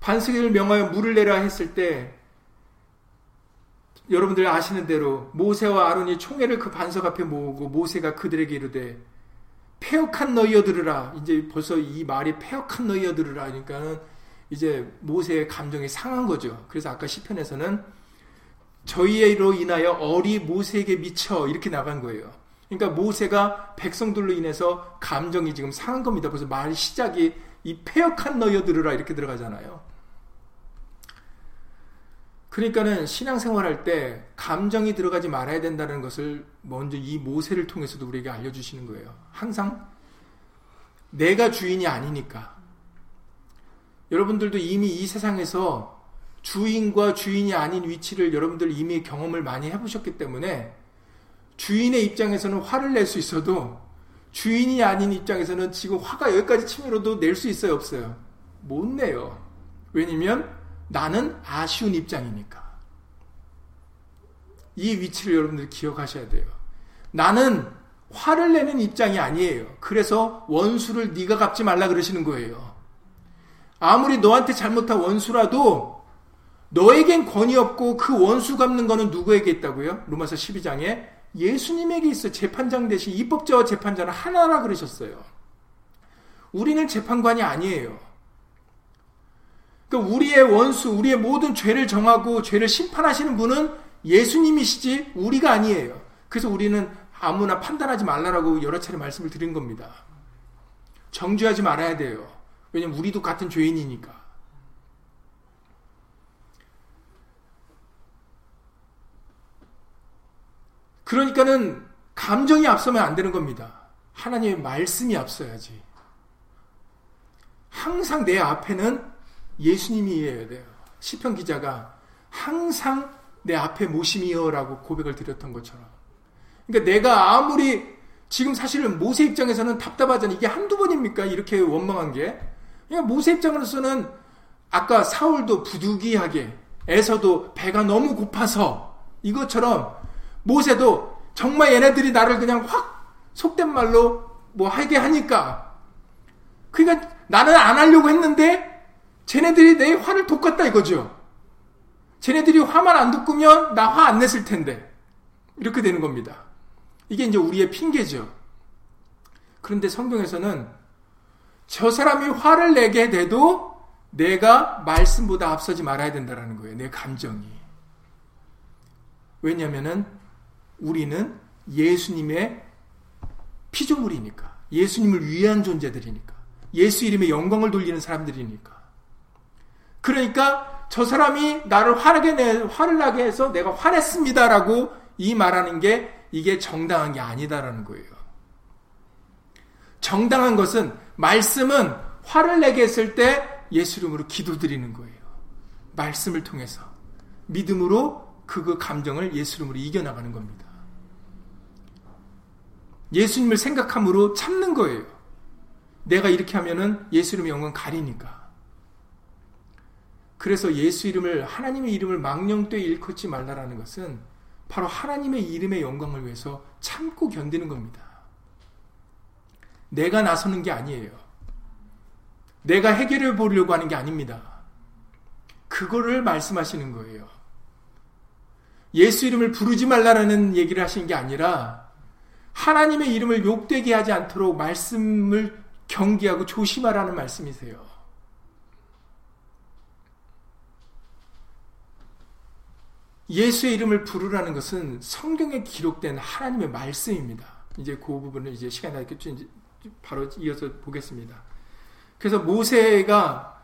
반석을 명하여 물을 내라 했을 때 여러분들 아시는 대로 모세와 아론이 총회를 그 반석 앞에 모으고 모세가 그들에게 이르되 폐역한 너희여 들으라. 이제 벌써 이 말이 폐역한 너희여 들으라. 그러니까는 이제 모세의 감정이 상한 거죠. 그래서 아까 시편에서는 저희로 인하여 어리 모세에게 미쳐 이렇게 나간 거예요. 그러니까 모세가 백성들로 인해서 감정이 지금 상한 겁니다. 그래서 말 시작이 이 폐역한 너희여 들으라 이렇게 들어가잖아요. 그러니까는 신앙생활 할 때 감정이 들어가지 말아야 된다는 것을 먼저 이 모세를 통해서도 우리에게 알려주시는 거예요. 항상 내가 주인이 아니니까. 여러분들도 이미 이 세상에서 주인과 주인이 아닌 위치를 여러분들 이미 경험을 많이 해보셨기 때문에 주인의 입장에서는 화를 낼 수 있어도 주인이 아닌 입장에서는 지금 화가 여기까지 치밀어도 낼 수 있어요, 없어요? 못 내요. 왜냐면 나는 아쉬운 입장이니까. 이 위치를 여러분들 기억하셔야 돼요. 나는 화를 내는 입장이 아니에요. 그래서 원수를 네가 갚지 말라 그러시는 거예요. 아무리 너한테 잘못한 원수라도 너에겐 권위 없고 그 원수 갚는 거는 누구에게 있다고요? 로마서 12장에 예수님에게 있어 재판장 대신 입법자와 재판자는 하나라 그러셨어요. 우리는 재판관이 아니에요. 그러니까 우리의 원수, 우리의 모든 죄를 정하고 죄를 심판하시는 분은 예수님이시지 우리가 아니에요. 그래서 우리는 아무나 판단하지 말라라고 여러 차례 말씀을 드린 겁니다. 정죄하지 말아야 돼요. 왜냐면 우리도 같은 죄인이니까. 그러니까는 감정이 앞서면 안 되는 겁니다. 하나님의 말씀이 앞서야지. 항상 내 앞에는 예수님이어야 돼요. 시편 기자가 항상 내 앞에 모심이여라고 고백을 드렸던 것처럼. 그러니까 내가 아무리 지금 사실은 모세 입장에서는 답답하잖아요. 이게 한두 번입니까? 이렇게 원망한 게. 그러니까 모세 입장으로서는 아까 사울도 부득이하게 에서도 배가 너무 고파서 이것처럼 모세도 정말 얘네들이 나를 그냥 확 속된 말로 뭐 하게 하니까 그러니까 나는 안 하려고 했는데 쟤네들이 내 화를 돋갔다 이거죠. 쟤네들이 화만 안 돋구면 나 화 안 냈을 텐데 이렇게 되는 겁니다. 이게 이제 우리의 핑계죠. 그런데 성경에서는 저 사람이 화를 내게 돼도 내가 말씀보다 앞서지 말아야 된다는 거예요. 내 감정이. 왜냐면은 우리는 예수님의 피조물이니까. 예수님을 위한 존재들이니까. 예수 이름의 영광을 돌리는 사람들이니까. 그러니까 저 사람이 나를 화나게 내, 화를 나게 해서 내가 화냈습니다라고 이 말하는 게 이게 정당한 게 아니다라는 거예요. 정당한 것은 말씀은 화를 내게 했을 때 예수 이름으로 기도드리는 거예요. 말씀을 통해서 믿음으로 그, 그 감정을 예수 이름으로 이겨나가는 겁니다. 예수님을 생각함으로 참는 거예요. 내가 이렇게 하면은 예수 이름의 영광 가리니까. 그래서 예수 이름을 하나님의 이름을 망령되이 일컫지 말라라는 것은 바로 하나님의 이름의 영광을 위해서 참고 견디는 겁니다. 내가 나서는 게 아니에요. 내가 해결해 보려고 하는 게 아닙니다. 그거를 말씀하시는 거예요. 예수 이름을 부르지 말라라는 얘기를 하신 게 아니라 하나님의 이름을 욕되게 하지 않도록 말씀을 경계하고 조심하라는 말씀이세요. 예수의 이름을 부르라는 것은 성경에 기록된 하나님의 말씀입니다. 이제 그 부분을 이제 시간이 나겠죠. 이제 바로 이어서 보겠습니다. 그래서 모세가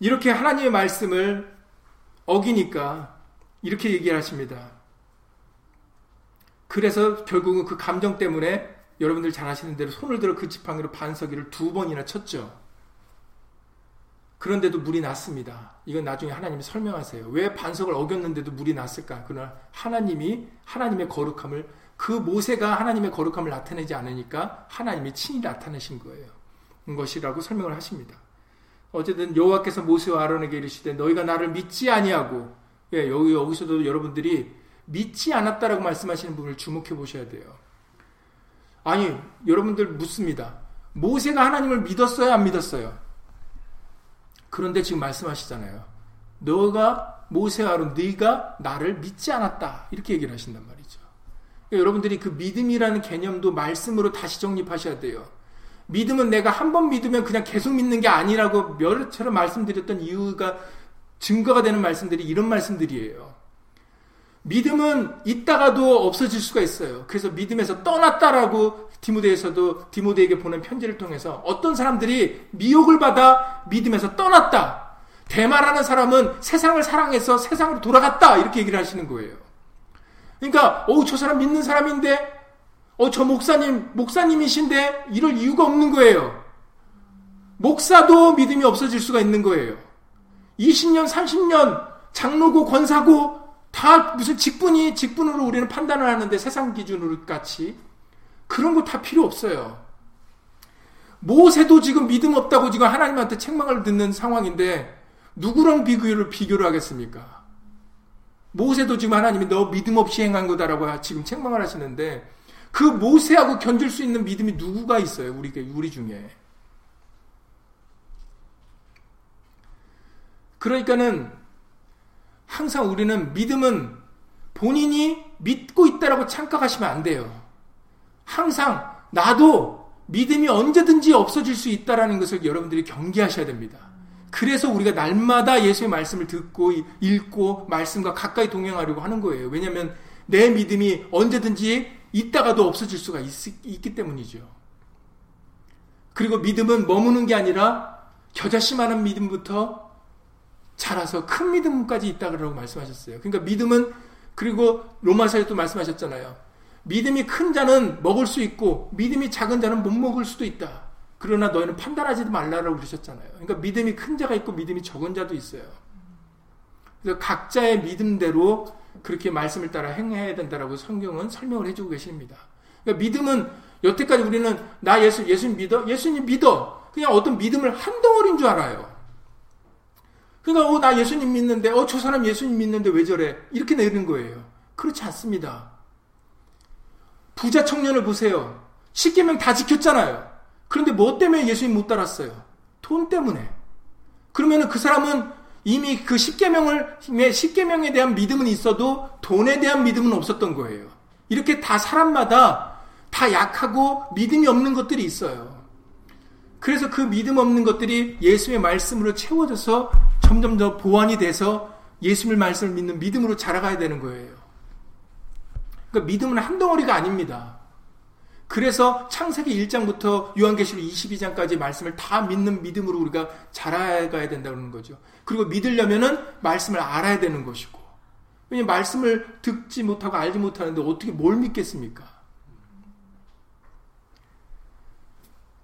이렇게 하나님의 말씀을 어기니까 이렇게 얘기를 하십니다. 그래서 결국은 그 감정 때문에 여러분들 잘 아시는 대로 손을 들어 그 지팡이로 반석이를 두 번이나 쳤죠. 그런데도 물이 났습니다. 이건 나중에 하나님이 설명하세요. 왜 반석을 어겼는데도 물이 났을까? 그러나 하나님이 하나님의 거룩함을 그 모세가 하나님의 거룩함을 나타내지 않으니까 하나님이 친히 나타내신 거예요. 것이라고 설명을 하십니다. 어쨌든 여호와께서 모세와 아론에게 이르시되 너희가 나를 믿지 아니하고 예, 여기 여기서도 여러분들이 믿지 않았다라고 말씀하시는 부분을 주목해 보셔야 돼요. 아니, 여러분들 묻습니다. 모세가 하나님을 믿었어요, 안 믿었어요? 그런데 지금 말씀하시잖아요. 너가 모세아론 네가 나를 믿지 않았다. 이렇게 얘기를 하신단 말이죠. 그러니까 여러분들이 그 믿음이라는 개념도 말씀으로 다시 정립하셔야 돼요. 믿음은 내가 한 번 믿으면 그냥 계속 믿는 게 아니라고 여러처럼 말씀드렸던 이유가 증거가 되는 말씀들이 이런 말씀들이에요. 믿음은 있다가도 없어질 수가 있어요. 그래서 믿음에서 떠났다라고 디모데에서도 디모데에게 보낸 편지를 통해서 어떤 사람들이 미혹을 받아 믿음에서 떠났다. 대마라는 사람은 세상을 사랑해서 세상으로 돌아갔다. 이렇게 얘기를 하시는 거예요. 그러니까, 어, 저 사람 믿는 사람인데, 어, 저 목사님, 목사님이신데, 이럴 이유가 없는 거예요. 목사도 믿음이 없어질 수가 있는 거예요. 20년, 30년, 장로고, 권사고, 다 무슨 직분이 직분으로 우리는 판단을 하는데 세상 기준으로 같이 그런 거 다 필요 없어요. 모세도 지금 믿음 없다고 지금 하나님한테 책망을 듣는 상황인데 누구랑 비교를 비교를 하겠습니까? 모세도 지금 하나님이 너 믿음 없이 행한 거다라고 지금 책망을 하시는데 그 모세하고 견딜 수 있는 믿음이 누구가 있어요? 우리 우리 중에. 그러니까는 항상 우리는 믿음은 본인이 믿고 있다라고 착각하시면 안 돼요. 항상 나도 믿음이 언제든지 없어질 수 있다라는 것을 여러분들이 경계하셔야 됩니다. 그래서 우리가 날마다 예수의 말씀을 듣고 읽고 말씀과 가까이 동행하려고 하는 거예요. 왜냐하면 내 믿음이 언제든지 있다가도 없어질 수가 있, 있기 때문이죠. 그리고 믿음은 머무는 게 아니라 겨자씨만한 믿음부터 자라서 큰 믿음까지 있다 그러고 말씀하셨어요. 그러니까 믿음은 그리고 로마서에도 말씀하셨잖아요. 믿음이 큰 자는 먹을 수 있고 믿음이 작은 자는 못 먹을 수도 있다. 그러나 너희는 판단하지도 말라라고 그러셨잖아요. 그러니까 믿음이 큰 자가 있고 믿음이 적은 자도 있어요. 그래서 각자의 믿음대로 그렇게 말씀을 따라 행해야 된다라고 성경은 설명을 해주고 계십니다. 그러니까 믿음은 여태까지 우리는 나 예수 예수님 믿어 예수님 믿어 그냥 어떤 믿음을 한 덩어리인 줄 알아요. 그러니까 어, 나 예수님 믿는데 어, 저 사람 예수님 믿는데 왜 저래? 이렇게 내는 거예요. 그렇지 않습니다. 부자 청년을 보세요. 10개명 다 지켰잖아요. 그런데 뭐 때문에 예수님 못 따랐어요? 돈 때문에. 그러면 그 사람은 이미 그 10개명을 10개명에 대한 믿음은 있어도 돈에 대한 믿음은 없었던 거예요. 이렇게 다 사람마다 다 약하고 믿음이 없는 것들이 있어요. 그래서 그 믿음 없는 것들이 예수의 말씀으로 채워져서 점점 더 보완이 돼서 예수의 말씀을 믿는 믿음으로 자라가야 되는 거예요. 그러니까 믿음은 한 덩어리가 아닙니다. 그래서 창세기 1장부터 요한계시록 22장까지 말씀을 다 믿는 믿음으로 우리가 자라가야 된다는 거죠. 그리고 믿으려면은 말씀을 알아야 되는 것이고. 왜냐면 말씀을 듣지 못하고 알지 못하는데 어떻게 뭘 믿겠습니까?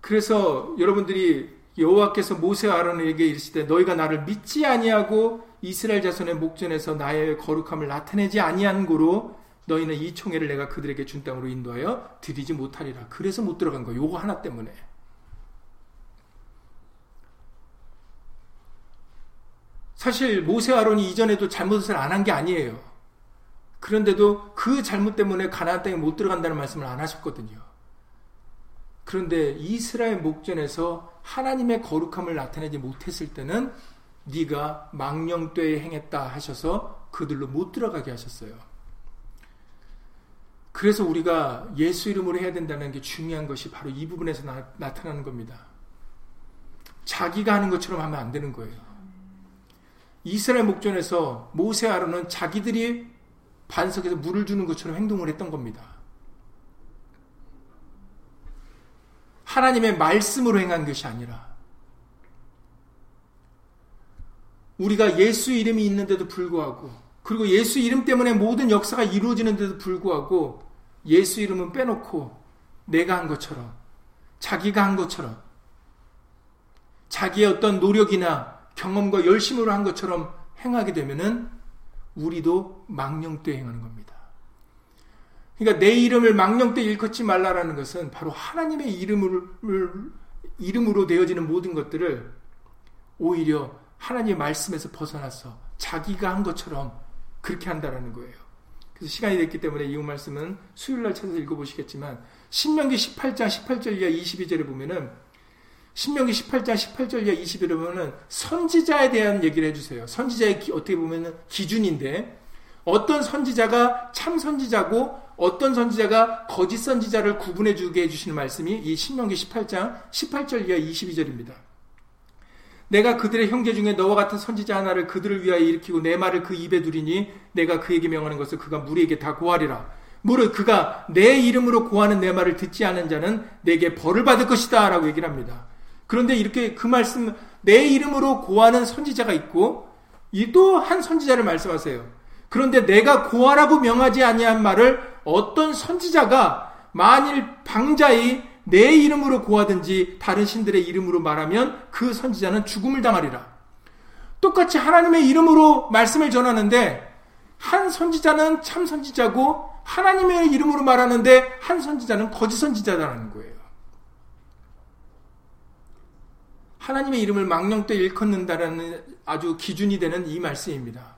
그래서 여러분들이 여호와께서 모세와 아론에게 이르시되 너희가 나를 믿지 아니하고 이스라엘 자손의 목전에서 나의 거룩함을 나타내지 아니한 고로 너희는 이 총회를 내가 그들에게 준 땅으로 인도하여 드리지 못하리라. 그래서 못 들어간 거예요. 요거 하나 때문에. 사실 모세 아론이 이전에도 잘못을 안 한 게 아니에요. 그런데도 그 잘못 때문에 가나안 땅에 못 들어간다는 말씀을 안 하셨거든요. 그런데 이스라엘 목전에서 하나님의 거룩함을 나타내지 못했을 때는 네가 망령되에 행했다 하셔서 그들로 못 들어가게 하셨어요. 그래서 우리가 예수 이름으로 해야 된다는 게 중요한 것이 바로 이 부분에서 나, 타나는 겁니다. 자기가 하는 것처럼 하면 안 되는 거예요. 이스라엘 목전에서 모세 아론은 자기들이 반석에서 물을 주는 것처럼 행동을 했던 겁니다. 하나님의 말씀으로 행한 것이 아니라 우리가 예수 이름이 있는데도 불구하고 그리고 예수 이름 때문에 모든 역사가 이루어지는데도 불구하고 예수 이름은 빼놓고 내가 한 것처럼 자기가 한 것처럼 자기의 어떤 노력이나 경험과 열심으로 한 것처럼 행하게 되면은 우리도 망령되 행하는 겁니다. 그러니까 내 이름을 망령되 일컫지 말라라는 것은 바로 하나님의 이름으로, 이름으로 되어지는 모든 것들을 오히려 하나님의 말씀에서 벗어나서 자기가 한 것처럼 그렇게 한다라는 거예요. 그래서 시간이 됐기 때문에 이 말씀은 수요일 날 찾아서 읽어보시겠지만 신명기 18장 18절 이하 22절에 보면은 신명기 18장 18절 이하 22절에 보면은 선지자에 대한 얘기를 해주세요. 선지자의 기, 어떻게 보면은 기준인데 어떤 선지자가 참 선지자고 어떤 선지자가 거짓 선지자를 구분해 주게 해주시는 말씀이 이 신명기 18장 18절 이하 22절입니다. 내가 그들의 형제 중에 너와 같은 선지자 하나를 그들을 위하여 일으키고 내 말을 그 입에 두리니 내가 그에게 명하는 것을 그가 무리에게 다 고하리라. 무릇 그가 내 이름으로 고하는 내 말을 듣지 않은 자는 내게 벌을 받을 것이다. 라고 얘기를 합니다. 그런데 이렇게 그 말씀, 내 이름으로 고하는 선지자가 있고, 또한 선지자를 말씀하세요. 그런데 내가 고하라고 명하지 아니한 말을 어떤 선지자가 만일 방자의 내 이름으로 고하든지 다른 신들의 이름으로 말하면 그 선지자는 죽음을 당하리라. 똑같이 하나님의 이름으로 말씀을 전하는데 한 선지자는 참 선지자고 하나님의 이름으로 말하는데 한 선지자는 거짓 선지자라는 거예요. 하나님의 이름을 망령때 일컫는다라는 아주 기준이 되는 이 말씀입니다.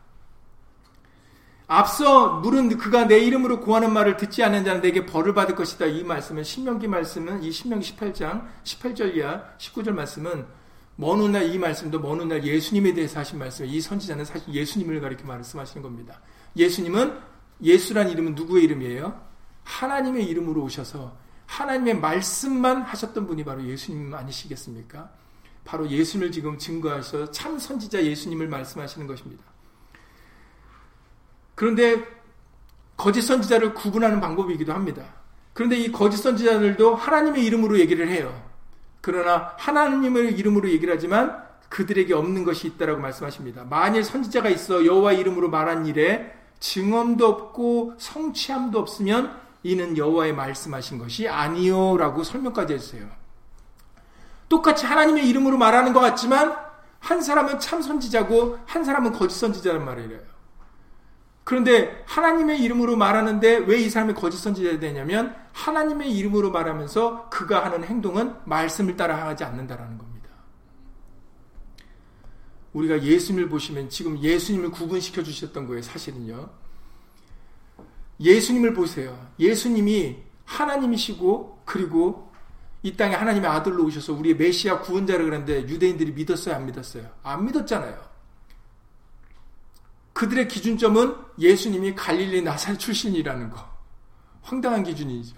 앞서 물은 그가 내 이름으로 구하는 말을 듣지 않는 자는 내게 벌을 받을 것이다. 이 말씀은 신명기 말씀은 이 신명기 18장 18절 이하 19절 말씀은 먼 훗날 이 말씀도 먼 훗날 예수님에 대해서 하신 말씀. 이 선지자는 사실 예수님을 가리켜 말씀하시는 겁니다. 예수님은 예수란 이름은 누구의 이름이에요? 하나님의 이름으로 오셔서 하나님의 말씀만 하셨던 분이 바로 예수님 아니시겠습니까? 바로 예수님을 지금 증거하셔 참 선지자 예수님을 말씀하시는 것입니다. 그런데 거짓 선지자를 구분하는 방법이기도 합니다. 그런데 이 거짓 선지자들도 하나님의 이름으로 얘기를 해요. 그러나 하나님의 이름으로 얘기를 하지만 그들에게 없는 것이 있다라고 말씀하십니다. 만일 선지자가 있어 여호와 이름으로 말한 일에 증언도 없고 성취함도 없으면 이는 여호와의 말씀하신 것이 아니요라고 설명까지 했어요. 똑같이 하나님의 이름으로 말하는 것 같지만 한 사람은 참 선지자고 한 사람은 거짓 선지자란 말이에요. 그런데 하나님의 이름으로 말하는데 왜 이 사람이 거짓 선지자가 되냐면 하나님의 이름으로 말하면서 그가 하는 행동은 말씀을 따라 하지 않는다라는 겁니다. 우리가 예수님을 보시면 지금 예수님을 구분시켜 주셨던 거예요, 사실은요. 예수님을 보세요. 예수님이 하나님이시고 그리고 이 땅에 하나님의 아들로 오셔서 우리의 메시아 구원자를 그랬는데 유대인들이 믿었어요, 안 믿었어요? 안 믿었잖아요. 그들의 기준점은 예수님이 갈릴리 나사렛 출신이라는 거. 황당한 기준이죠.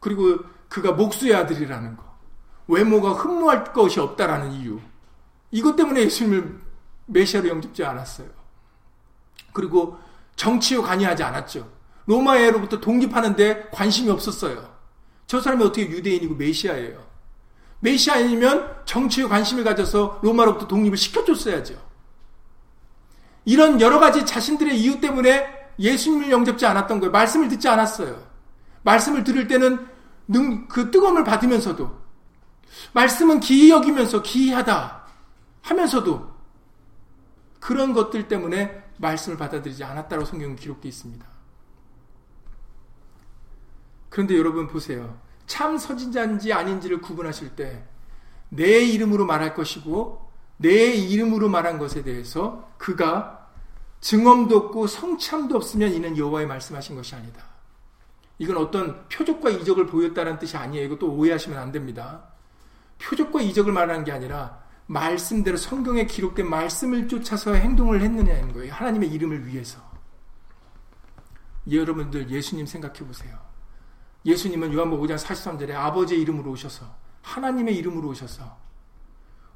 그리고 그가 목수의 아들이라는 거. 외모가 흠모할 것이 없다라는 이유. 이것 때문에 예수님을 메시아로 영접지 않았어요. 그리고 정치에 관여하지 않았죠. 로마에로부터 독립하는데 관심이 없었어요. 저 사람이 어떻게 유대인이고 메시아예요. 메시아이면 정치에 관심을 가져서 로마로부터 독립을 시켜줬어야죠. 이런 여러 가지 자신들의 이유 때문에 예수님을 영접지 않았던 거예요. 말씀을 듣지 않았어요. 말씀을 들을 때는 능, 그 뜨거움을 받으면서도 말씀은 기이 여기면서 기이하다 하면서도 그런 것들 때문에 말씀을 받아들이지 않았다고 성경은 기록되어 있습니다. 그런데 여러분 보세요. 참 선진자인지 아닌지를 구분하실 때 내 이름으로 말할 것이고 내 이름으로 말한 것에 대해서 그가 증언도 없고 성참도 없으면 이는 여호와의 말씀하신 것이 아니다. 이건 어떤 표적과 이적을 보였다는 뜻이 아니에요. 이것도 오해하시면 안 됩니다. 표적과 이적을 말하는 게 아니라 말씀대로 성경에 기록된 말씀을 쫓아서 행동을 했느냐는 거예요. 하나님의 이름을 위해서. 여러분들 예수님 생각해 보세요. 예수님은 요한복음 5장 43절에 아버지의 이름으로 오셔서 하나님의 이름으로 오셔서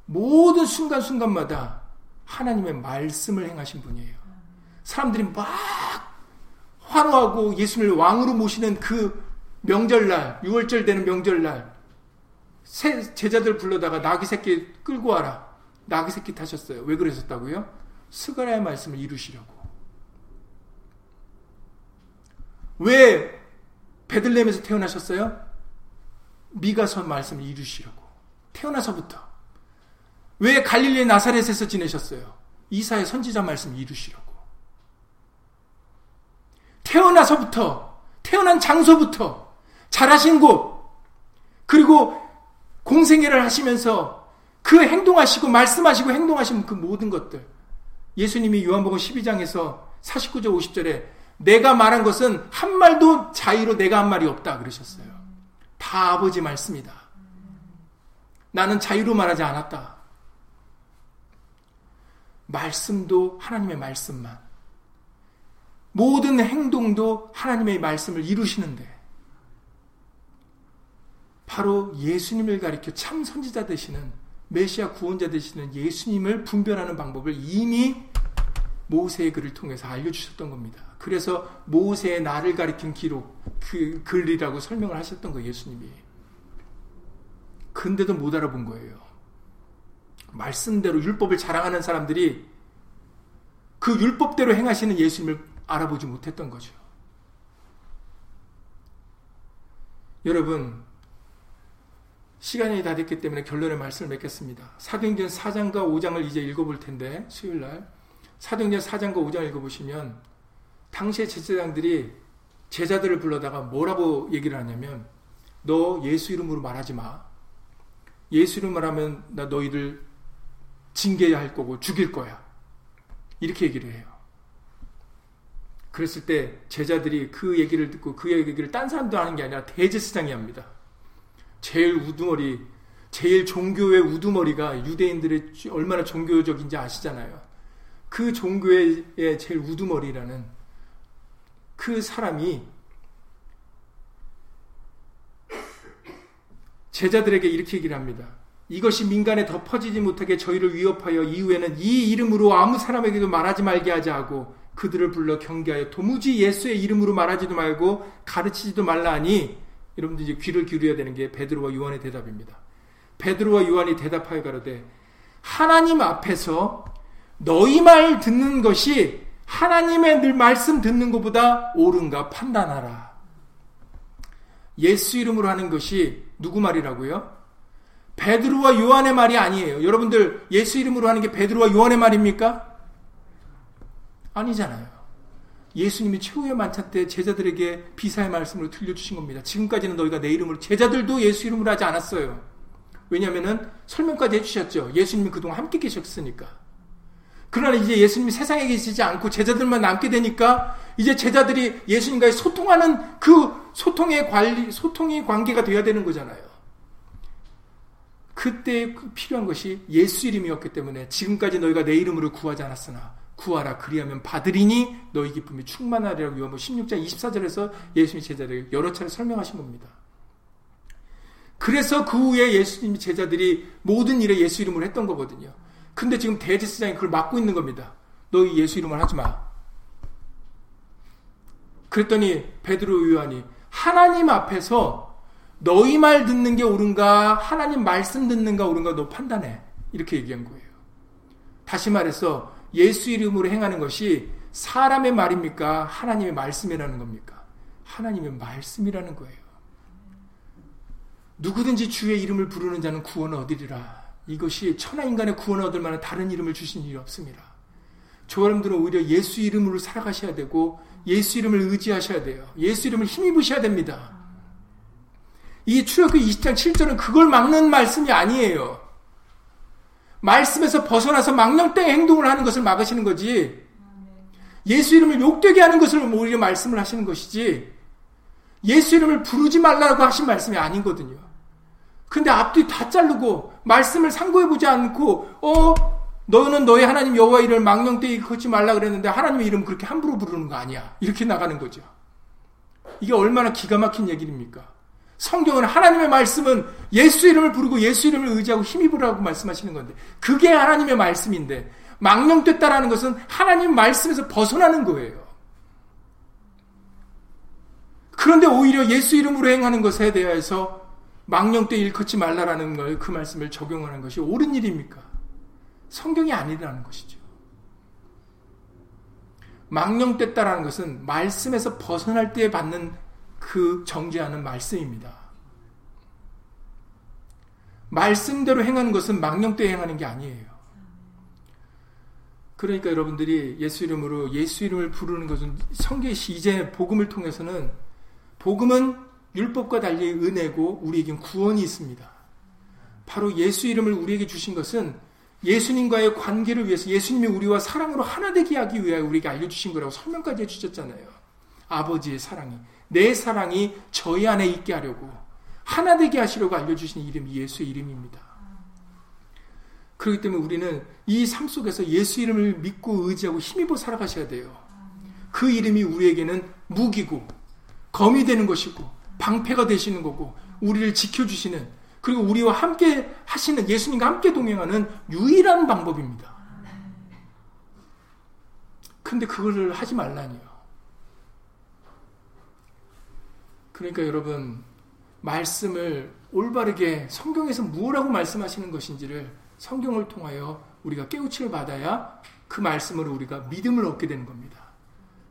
모든 순간순간마다 하나님의 말씀을 행하신 분이에요. 사람들이 막 환호하고 예수님을 왕으로 모시는 그 명절날, 6월절 되는 명절날, 제자들 불러다가 나귀 새끼 끌고 와라. 나귀 새끼 타셨어요. 왜 그러셨다고요? 스가랴의 말씀을 이루시려고. 왜 베들레헴에서 태어나셨어요? 미가서 말씀을 이루시려고. 태어나서부터. 왜 갈릴리 나사렛에서 지내셨어요? 이사의 선지자 말씀을 이루시려고. 태어나서부터, 태어난 장소부터, 자라신 곳, 그리고 공생애를 하시면서 그 행동하시고 말씀하시고 행동하신 그 모든 것들. 예수님이 요한복음 12장에서 49절 50절에 내가 말한 것은 한 말도 자의로 내가 한 말이 없다 그러셨어요. 다 아버지 말씀이다. 나는 자유로 말하지 않았다. 말씀도 하나님의 말씀만. 모든 행동도 하나님의 말씀을 이루시는데 바로 예수님을 가리켜 참 선지자 되시는 메시아 구원자 되시는 예수님을 분별하는 방법을 이미 모세의 글을 통해서 알려주셨던 겁니다. 그래서 모세의 나를 가리킨 기록, 그 글이라고 설명을 하셨던 거예요, 예수님이. 근데도 못 알아본 거예요. 말씀대로 율법을 자랑하는 사람들이 그 율법대로 행하시는 예수님을 알아보지 못했던 거죠. 여러분, 시간이 다 됐기 때문에 결론의 말씀을 맺겠습니다. 사도행전 4장과 5장을 이제 읽어볼 텐데 수요일 날 사도행전 4장과 5장 읽어보시면 당시의 제사장들이 제자들을 불러다가 뭐라고 얘기를 하냐면 너 예수 이름으로 말하지 마. 예수 이름 말하면 나 너희들 징계해야 할 거고 죽일 거야. 이렇게 얘기를 해요. 그랬을 때 제자들이 그 얘기를 듣고 그 얘기를 딴 사람도 하는 게 아니라 대제사장이 합니다. 제일 우두머리, 제일 종교의 우두머리가 유대인들의 얼마나 종교적인지 아시잖아요. 그 종교의 제일 우두머리라는 그 사람이 제자들에게 이렇게 얘기를 합니다. 이것이 민간에 더 퍼지지 못하게 저희를 위협하여 이후에는 이 이름으로 아무 사람에게도 말하지 말게 하자 하고 그들을 불러 경계하여 도무지 예수의 이름으로 말하지도 말고 가르치지도 말라 하니 여러분들 이제 귀를 기울여야 되는 게 베드로와 요한의 대답입니다. 베드로와 요한이 대답하여 가로되 하나님 앞에서 너희 말 듣는 것이 하나님의 늘 말씀 듣는 것보다 옳은가 판단하라. 예수 이름으로 하는 것이 누구 말이라고요? 베드로와 요한의 말이 아니에요. 여러분들 예수 이름으로 하는 게 베드로와 요한의 말입니까? 아니잖아요. 예수님이 최후의 만찬 때 제자들에게 비사의 말씀으로 들려주신 겁니다. 지금까지는 너희가 내 이름으로 제자들도 예수 이름으로 하지 않았어요. 왜냐하면 설명까지 해주셨죠. 예수님이 그동안 함께 계셨으니까. 그러나 이제 예수님이 세상에 계시지 않고 제자들만 남게 되니까 이제 제자들이 예수님과의 소통하는 그 소통의 관리, 소통의 관계가 되어야 되는 거잖아요. 그때 필요한 것이 예수 이름이었기 때문에 지금까지 너희가 내 이름으로 구하지 않았으나 구하라 그리하면 받으리니 너희 기쁨이 충만하리라고 요한복 16장 24절에서 예수님 제자들 여러 차례 설명하신 겁니다. 그래서 그 후에 예수님 제자들이 모든 일에 예수 이름을 했던 거거든요. 근데 지금 대제사장이 그걸 막고 있는 겁니다. 너 예수 이름을 하지 마. 그랬더니 베드로 요한이 하나님 앞에서 너희 말 듣는 게 옳은가 하나님 말씀 듣는가 옳은가 너 판단해. 이렇게 얘기한 거예요. 다시 말해서 예수 이름으로 행하는 것이 사람의 말입니까? 하나님의 말씀이라는 겁니까? 하나님의 말씀이라는 거예요. 누구든지 주의 이름을 부르는 자는 구원을 얻으리라. 이것이 천하인간의 구원을 얻을 만한 다른 이름을 주신 일이 없습니다. 저 여러분들은 오히려 예수 이름으로 살아가셔야 되고 예수 이름을 의지하셔야 돼요. 예수 이름을 힘입으셔야 됩니다. 이 출애굽기 20장 7절은 그걸 막는 말씀이 아니에요. 말씀에서 벗어나서 망령된 행동을 하는 것을 막으시는 거지. 예수 이름을 욕되게 하는 것을 오히려 말씀을 하시는 것이지. 예수 이름을 부르지 말라고 하신 말씀이 아니거든요. 근데 앞뒤 다 자르고 말씀을 상고해 보지 않고 어 너는 너의 하나님 여호와 이름을 망령되이 걷지 말라 그랬는데 하나님의 이름 그렇게 함부로 부르는 거 아니야. 이렇게 나가는 거죠. 이게 얼마나 기가 막힌 얘기입니까? 성경은 하나님의 말씀은 예수 이름을 부르고 예수 이름을 의지하고 힘입으라고 말씀하시는 건데 그게 하나님의 말씀인데 망령됐다라는 것은 하나님 말씀에서 벗어나는 거예요. 그런데 오히려 예수 이름으로 행하는 것에 대해서 망령되 일컫지 말라라는 걸 그 말씀을 적용하는 것이 옳은 일입니까? 성경이 아니라는 것이죠. 망령됐다라는 것은 말씀에서 벗어날 때 받는 그 정죄하는 말씀입니다. 말씀대로 행하는 것은 망령 때 행하는 게 아니에요. 그러니까 여러분들이 예수 이름으로 예수 이름을 부르는 것은 성계시 이제 복음을 통해서는 복음은 율법과 달리 은혜고 우리에겐 구원이 있습니다. 바로 예수 이름을 우리에게 주신 것은 예수님과의 관계를 위해서 예수님이 우리와 사랑으로 하나 되게 하기 위하여 우리에게 알려주신 거라고 설명까지 해주셨잖아요. 아버지의 사랑이. 내 사랑이 저희 안에 있게 하려고 하나 되게 하시려고 알려주신 이름이 예수의 이름입니다. 그렇기 때문에 우리는 이 삶 속에서 예수 이름을 믿고 의지하고 힘입어 살아가셔야 돼요. 그 이름이 우리에게는 무기고 검이 되는 것이고 방패가 되시는 거고 우리를 지켜주시는 그리고 우리와 함께 하시는 예수님과 함께 동행하는 유일한 방법입니다. 근데 그거를 하지 말라니요. 그러니까 여러분 말씀을 올바르게 성경에서 무엇라고 말씀하시는 것인지를 성경을 통하여 우리가 깨우침을 받아야 그 말씀으로 우리가 믿음을 얻게 되는 겁니다.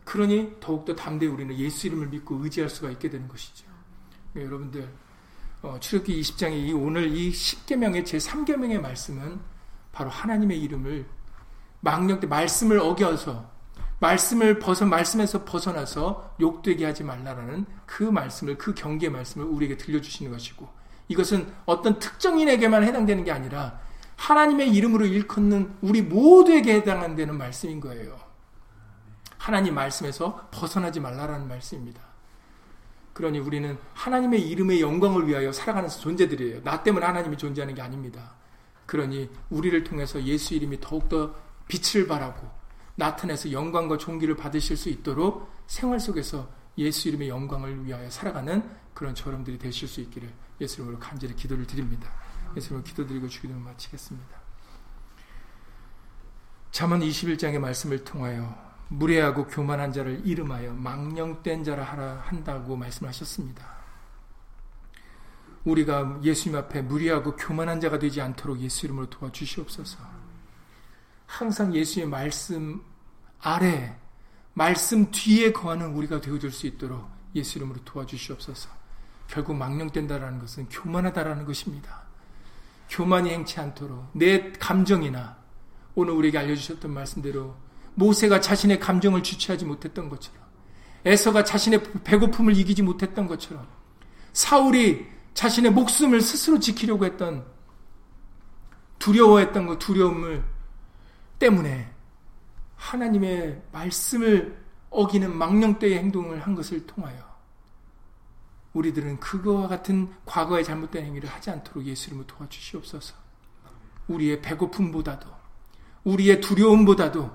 그러니 더욱더 담대히 우리는 예수 이름을 믿고 의지할 수가 있게 되는 것이죠. 네, 여러분들 어, 출애굽기 20장의 이 오늘 이 10계명의 제 3계명의 말씀은 바로 하나님의 이름을 망령 때 말씀을 어겨서 말씀을 벗어 말씀에서 벗어나서 욕되게 하지 말라라는 그 말씀을 그 경계 말씀을 우리에게 들려주시는 것이고 이것은 어떤 특정인에게만 해당되는 게 아니라 하나님의 이름으로 일컫는 우리 모두에게 해당되는 말씀인 거예요. 하나님 말씀에서 벗어나지 말라라는 말씀입니다. 그러니 우리는 하나님의 이름의 영광을 위하여 살아가는 존재들이에요. 나 때문에 하나님이 존재하는 게 아닙니다. 그러니 우리를 통해서 예수 이름이 더욱더 빛을 발하고 나타내서 영광과 존귀를 받으실 수 있도록 생활 속에서 예수 이름의 영광을 위하여 살아가는 그런 저럼들이 되실 수 있기를 예수 이름으로 간절히 기도를 드립니다. 예수 이름으로 기도드리고 주기도를 마치겠습니다. 잠언 21장의 말씀을 통하여 무례하고 교만한 자를 이름하여 망령된 자라 하라 한다고 말씀하셨습니다. 우리가 예수님 앞에 무례하고 교만한 자가 되지 않도록 예수 이름으로 도와주시옵소서. 항상 예수의 말씀 아래, 말씀 뒤에 거하는 우리가 되어줄 수 있도록 예수 이름으로 도와주시옵소서. 결국 망령된다라는 것은 교만하다라는 것입니다. 교만이 행치 않도록 내 감정이나 오늘 우리에게 알려주셨던 말씀대로 모세가 자신의 감정을 주체하지 못했던 것처럼 에서가 자신의 배고픔을 이기지 못했던 것처럼 사울이 자신의 목숨을 스스로 지키려고 했던 두려워했던 그 두려움을 때문에 하나님의 말씀을 어기는 망령되의 행동을 한 것을 통하여 우리들은 그거와 같은 과거의 잘못된 행위를 하지 않도록 예수 이름을 도와주시옵소서. 우리의 배고픔보다도 우리의 두려움보다도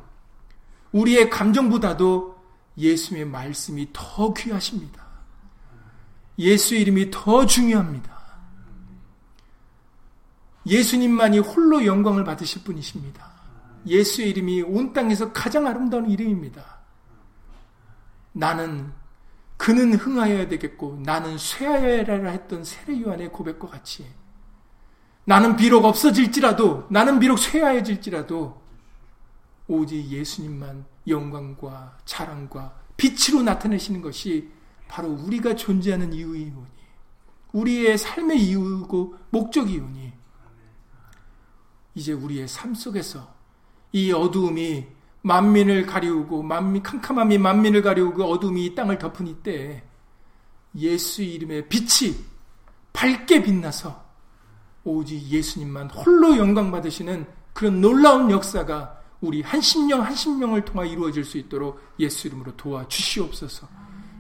우리의 감정보다도 예수의 말씀이 더 귀하십니다. 예수 이름이 더 중요합니다. 예수님만이 홀로 영광을 받으실 분이십니다. 예수의 이름이 온 땅에서 가장 아름다운 이름입니다. 나는 그는 흥하여야 되겠고 나는 쇠하여야라 했던 세례 요한의 고백과 같이 나는 비록 없어질지라도 나는 비록 쇠하여질지라도 오직 예수님만 영광과 자랑과 빛으로 나타내시는 것이 바로 우리가 존재하는 이유이오니 우리의 삶의 이유고 목적이오니 이제 우리의 삶 속에서 이 어두움이 만민을 가리우고 만민 캄캄함이 만민을 가리우고 어둠이 이 땅을 덮은 이때 예수 이름의 빛이 밝게 빛나서 오직 예수님만 홀로 영광 받으시는 그런 놀라운 역사가 우리 한 심령 한 심령을 통하 이루어질 수 있도록 예수 이름으로 도와 주시옵소서.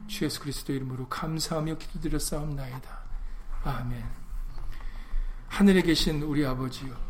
주 예수 그리스도 이름으로 감사하며 기도드렸사옵나이다. 아멘. 하늘에 계신 우리 아버지요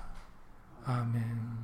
아멘.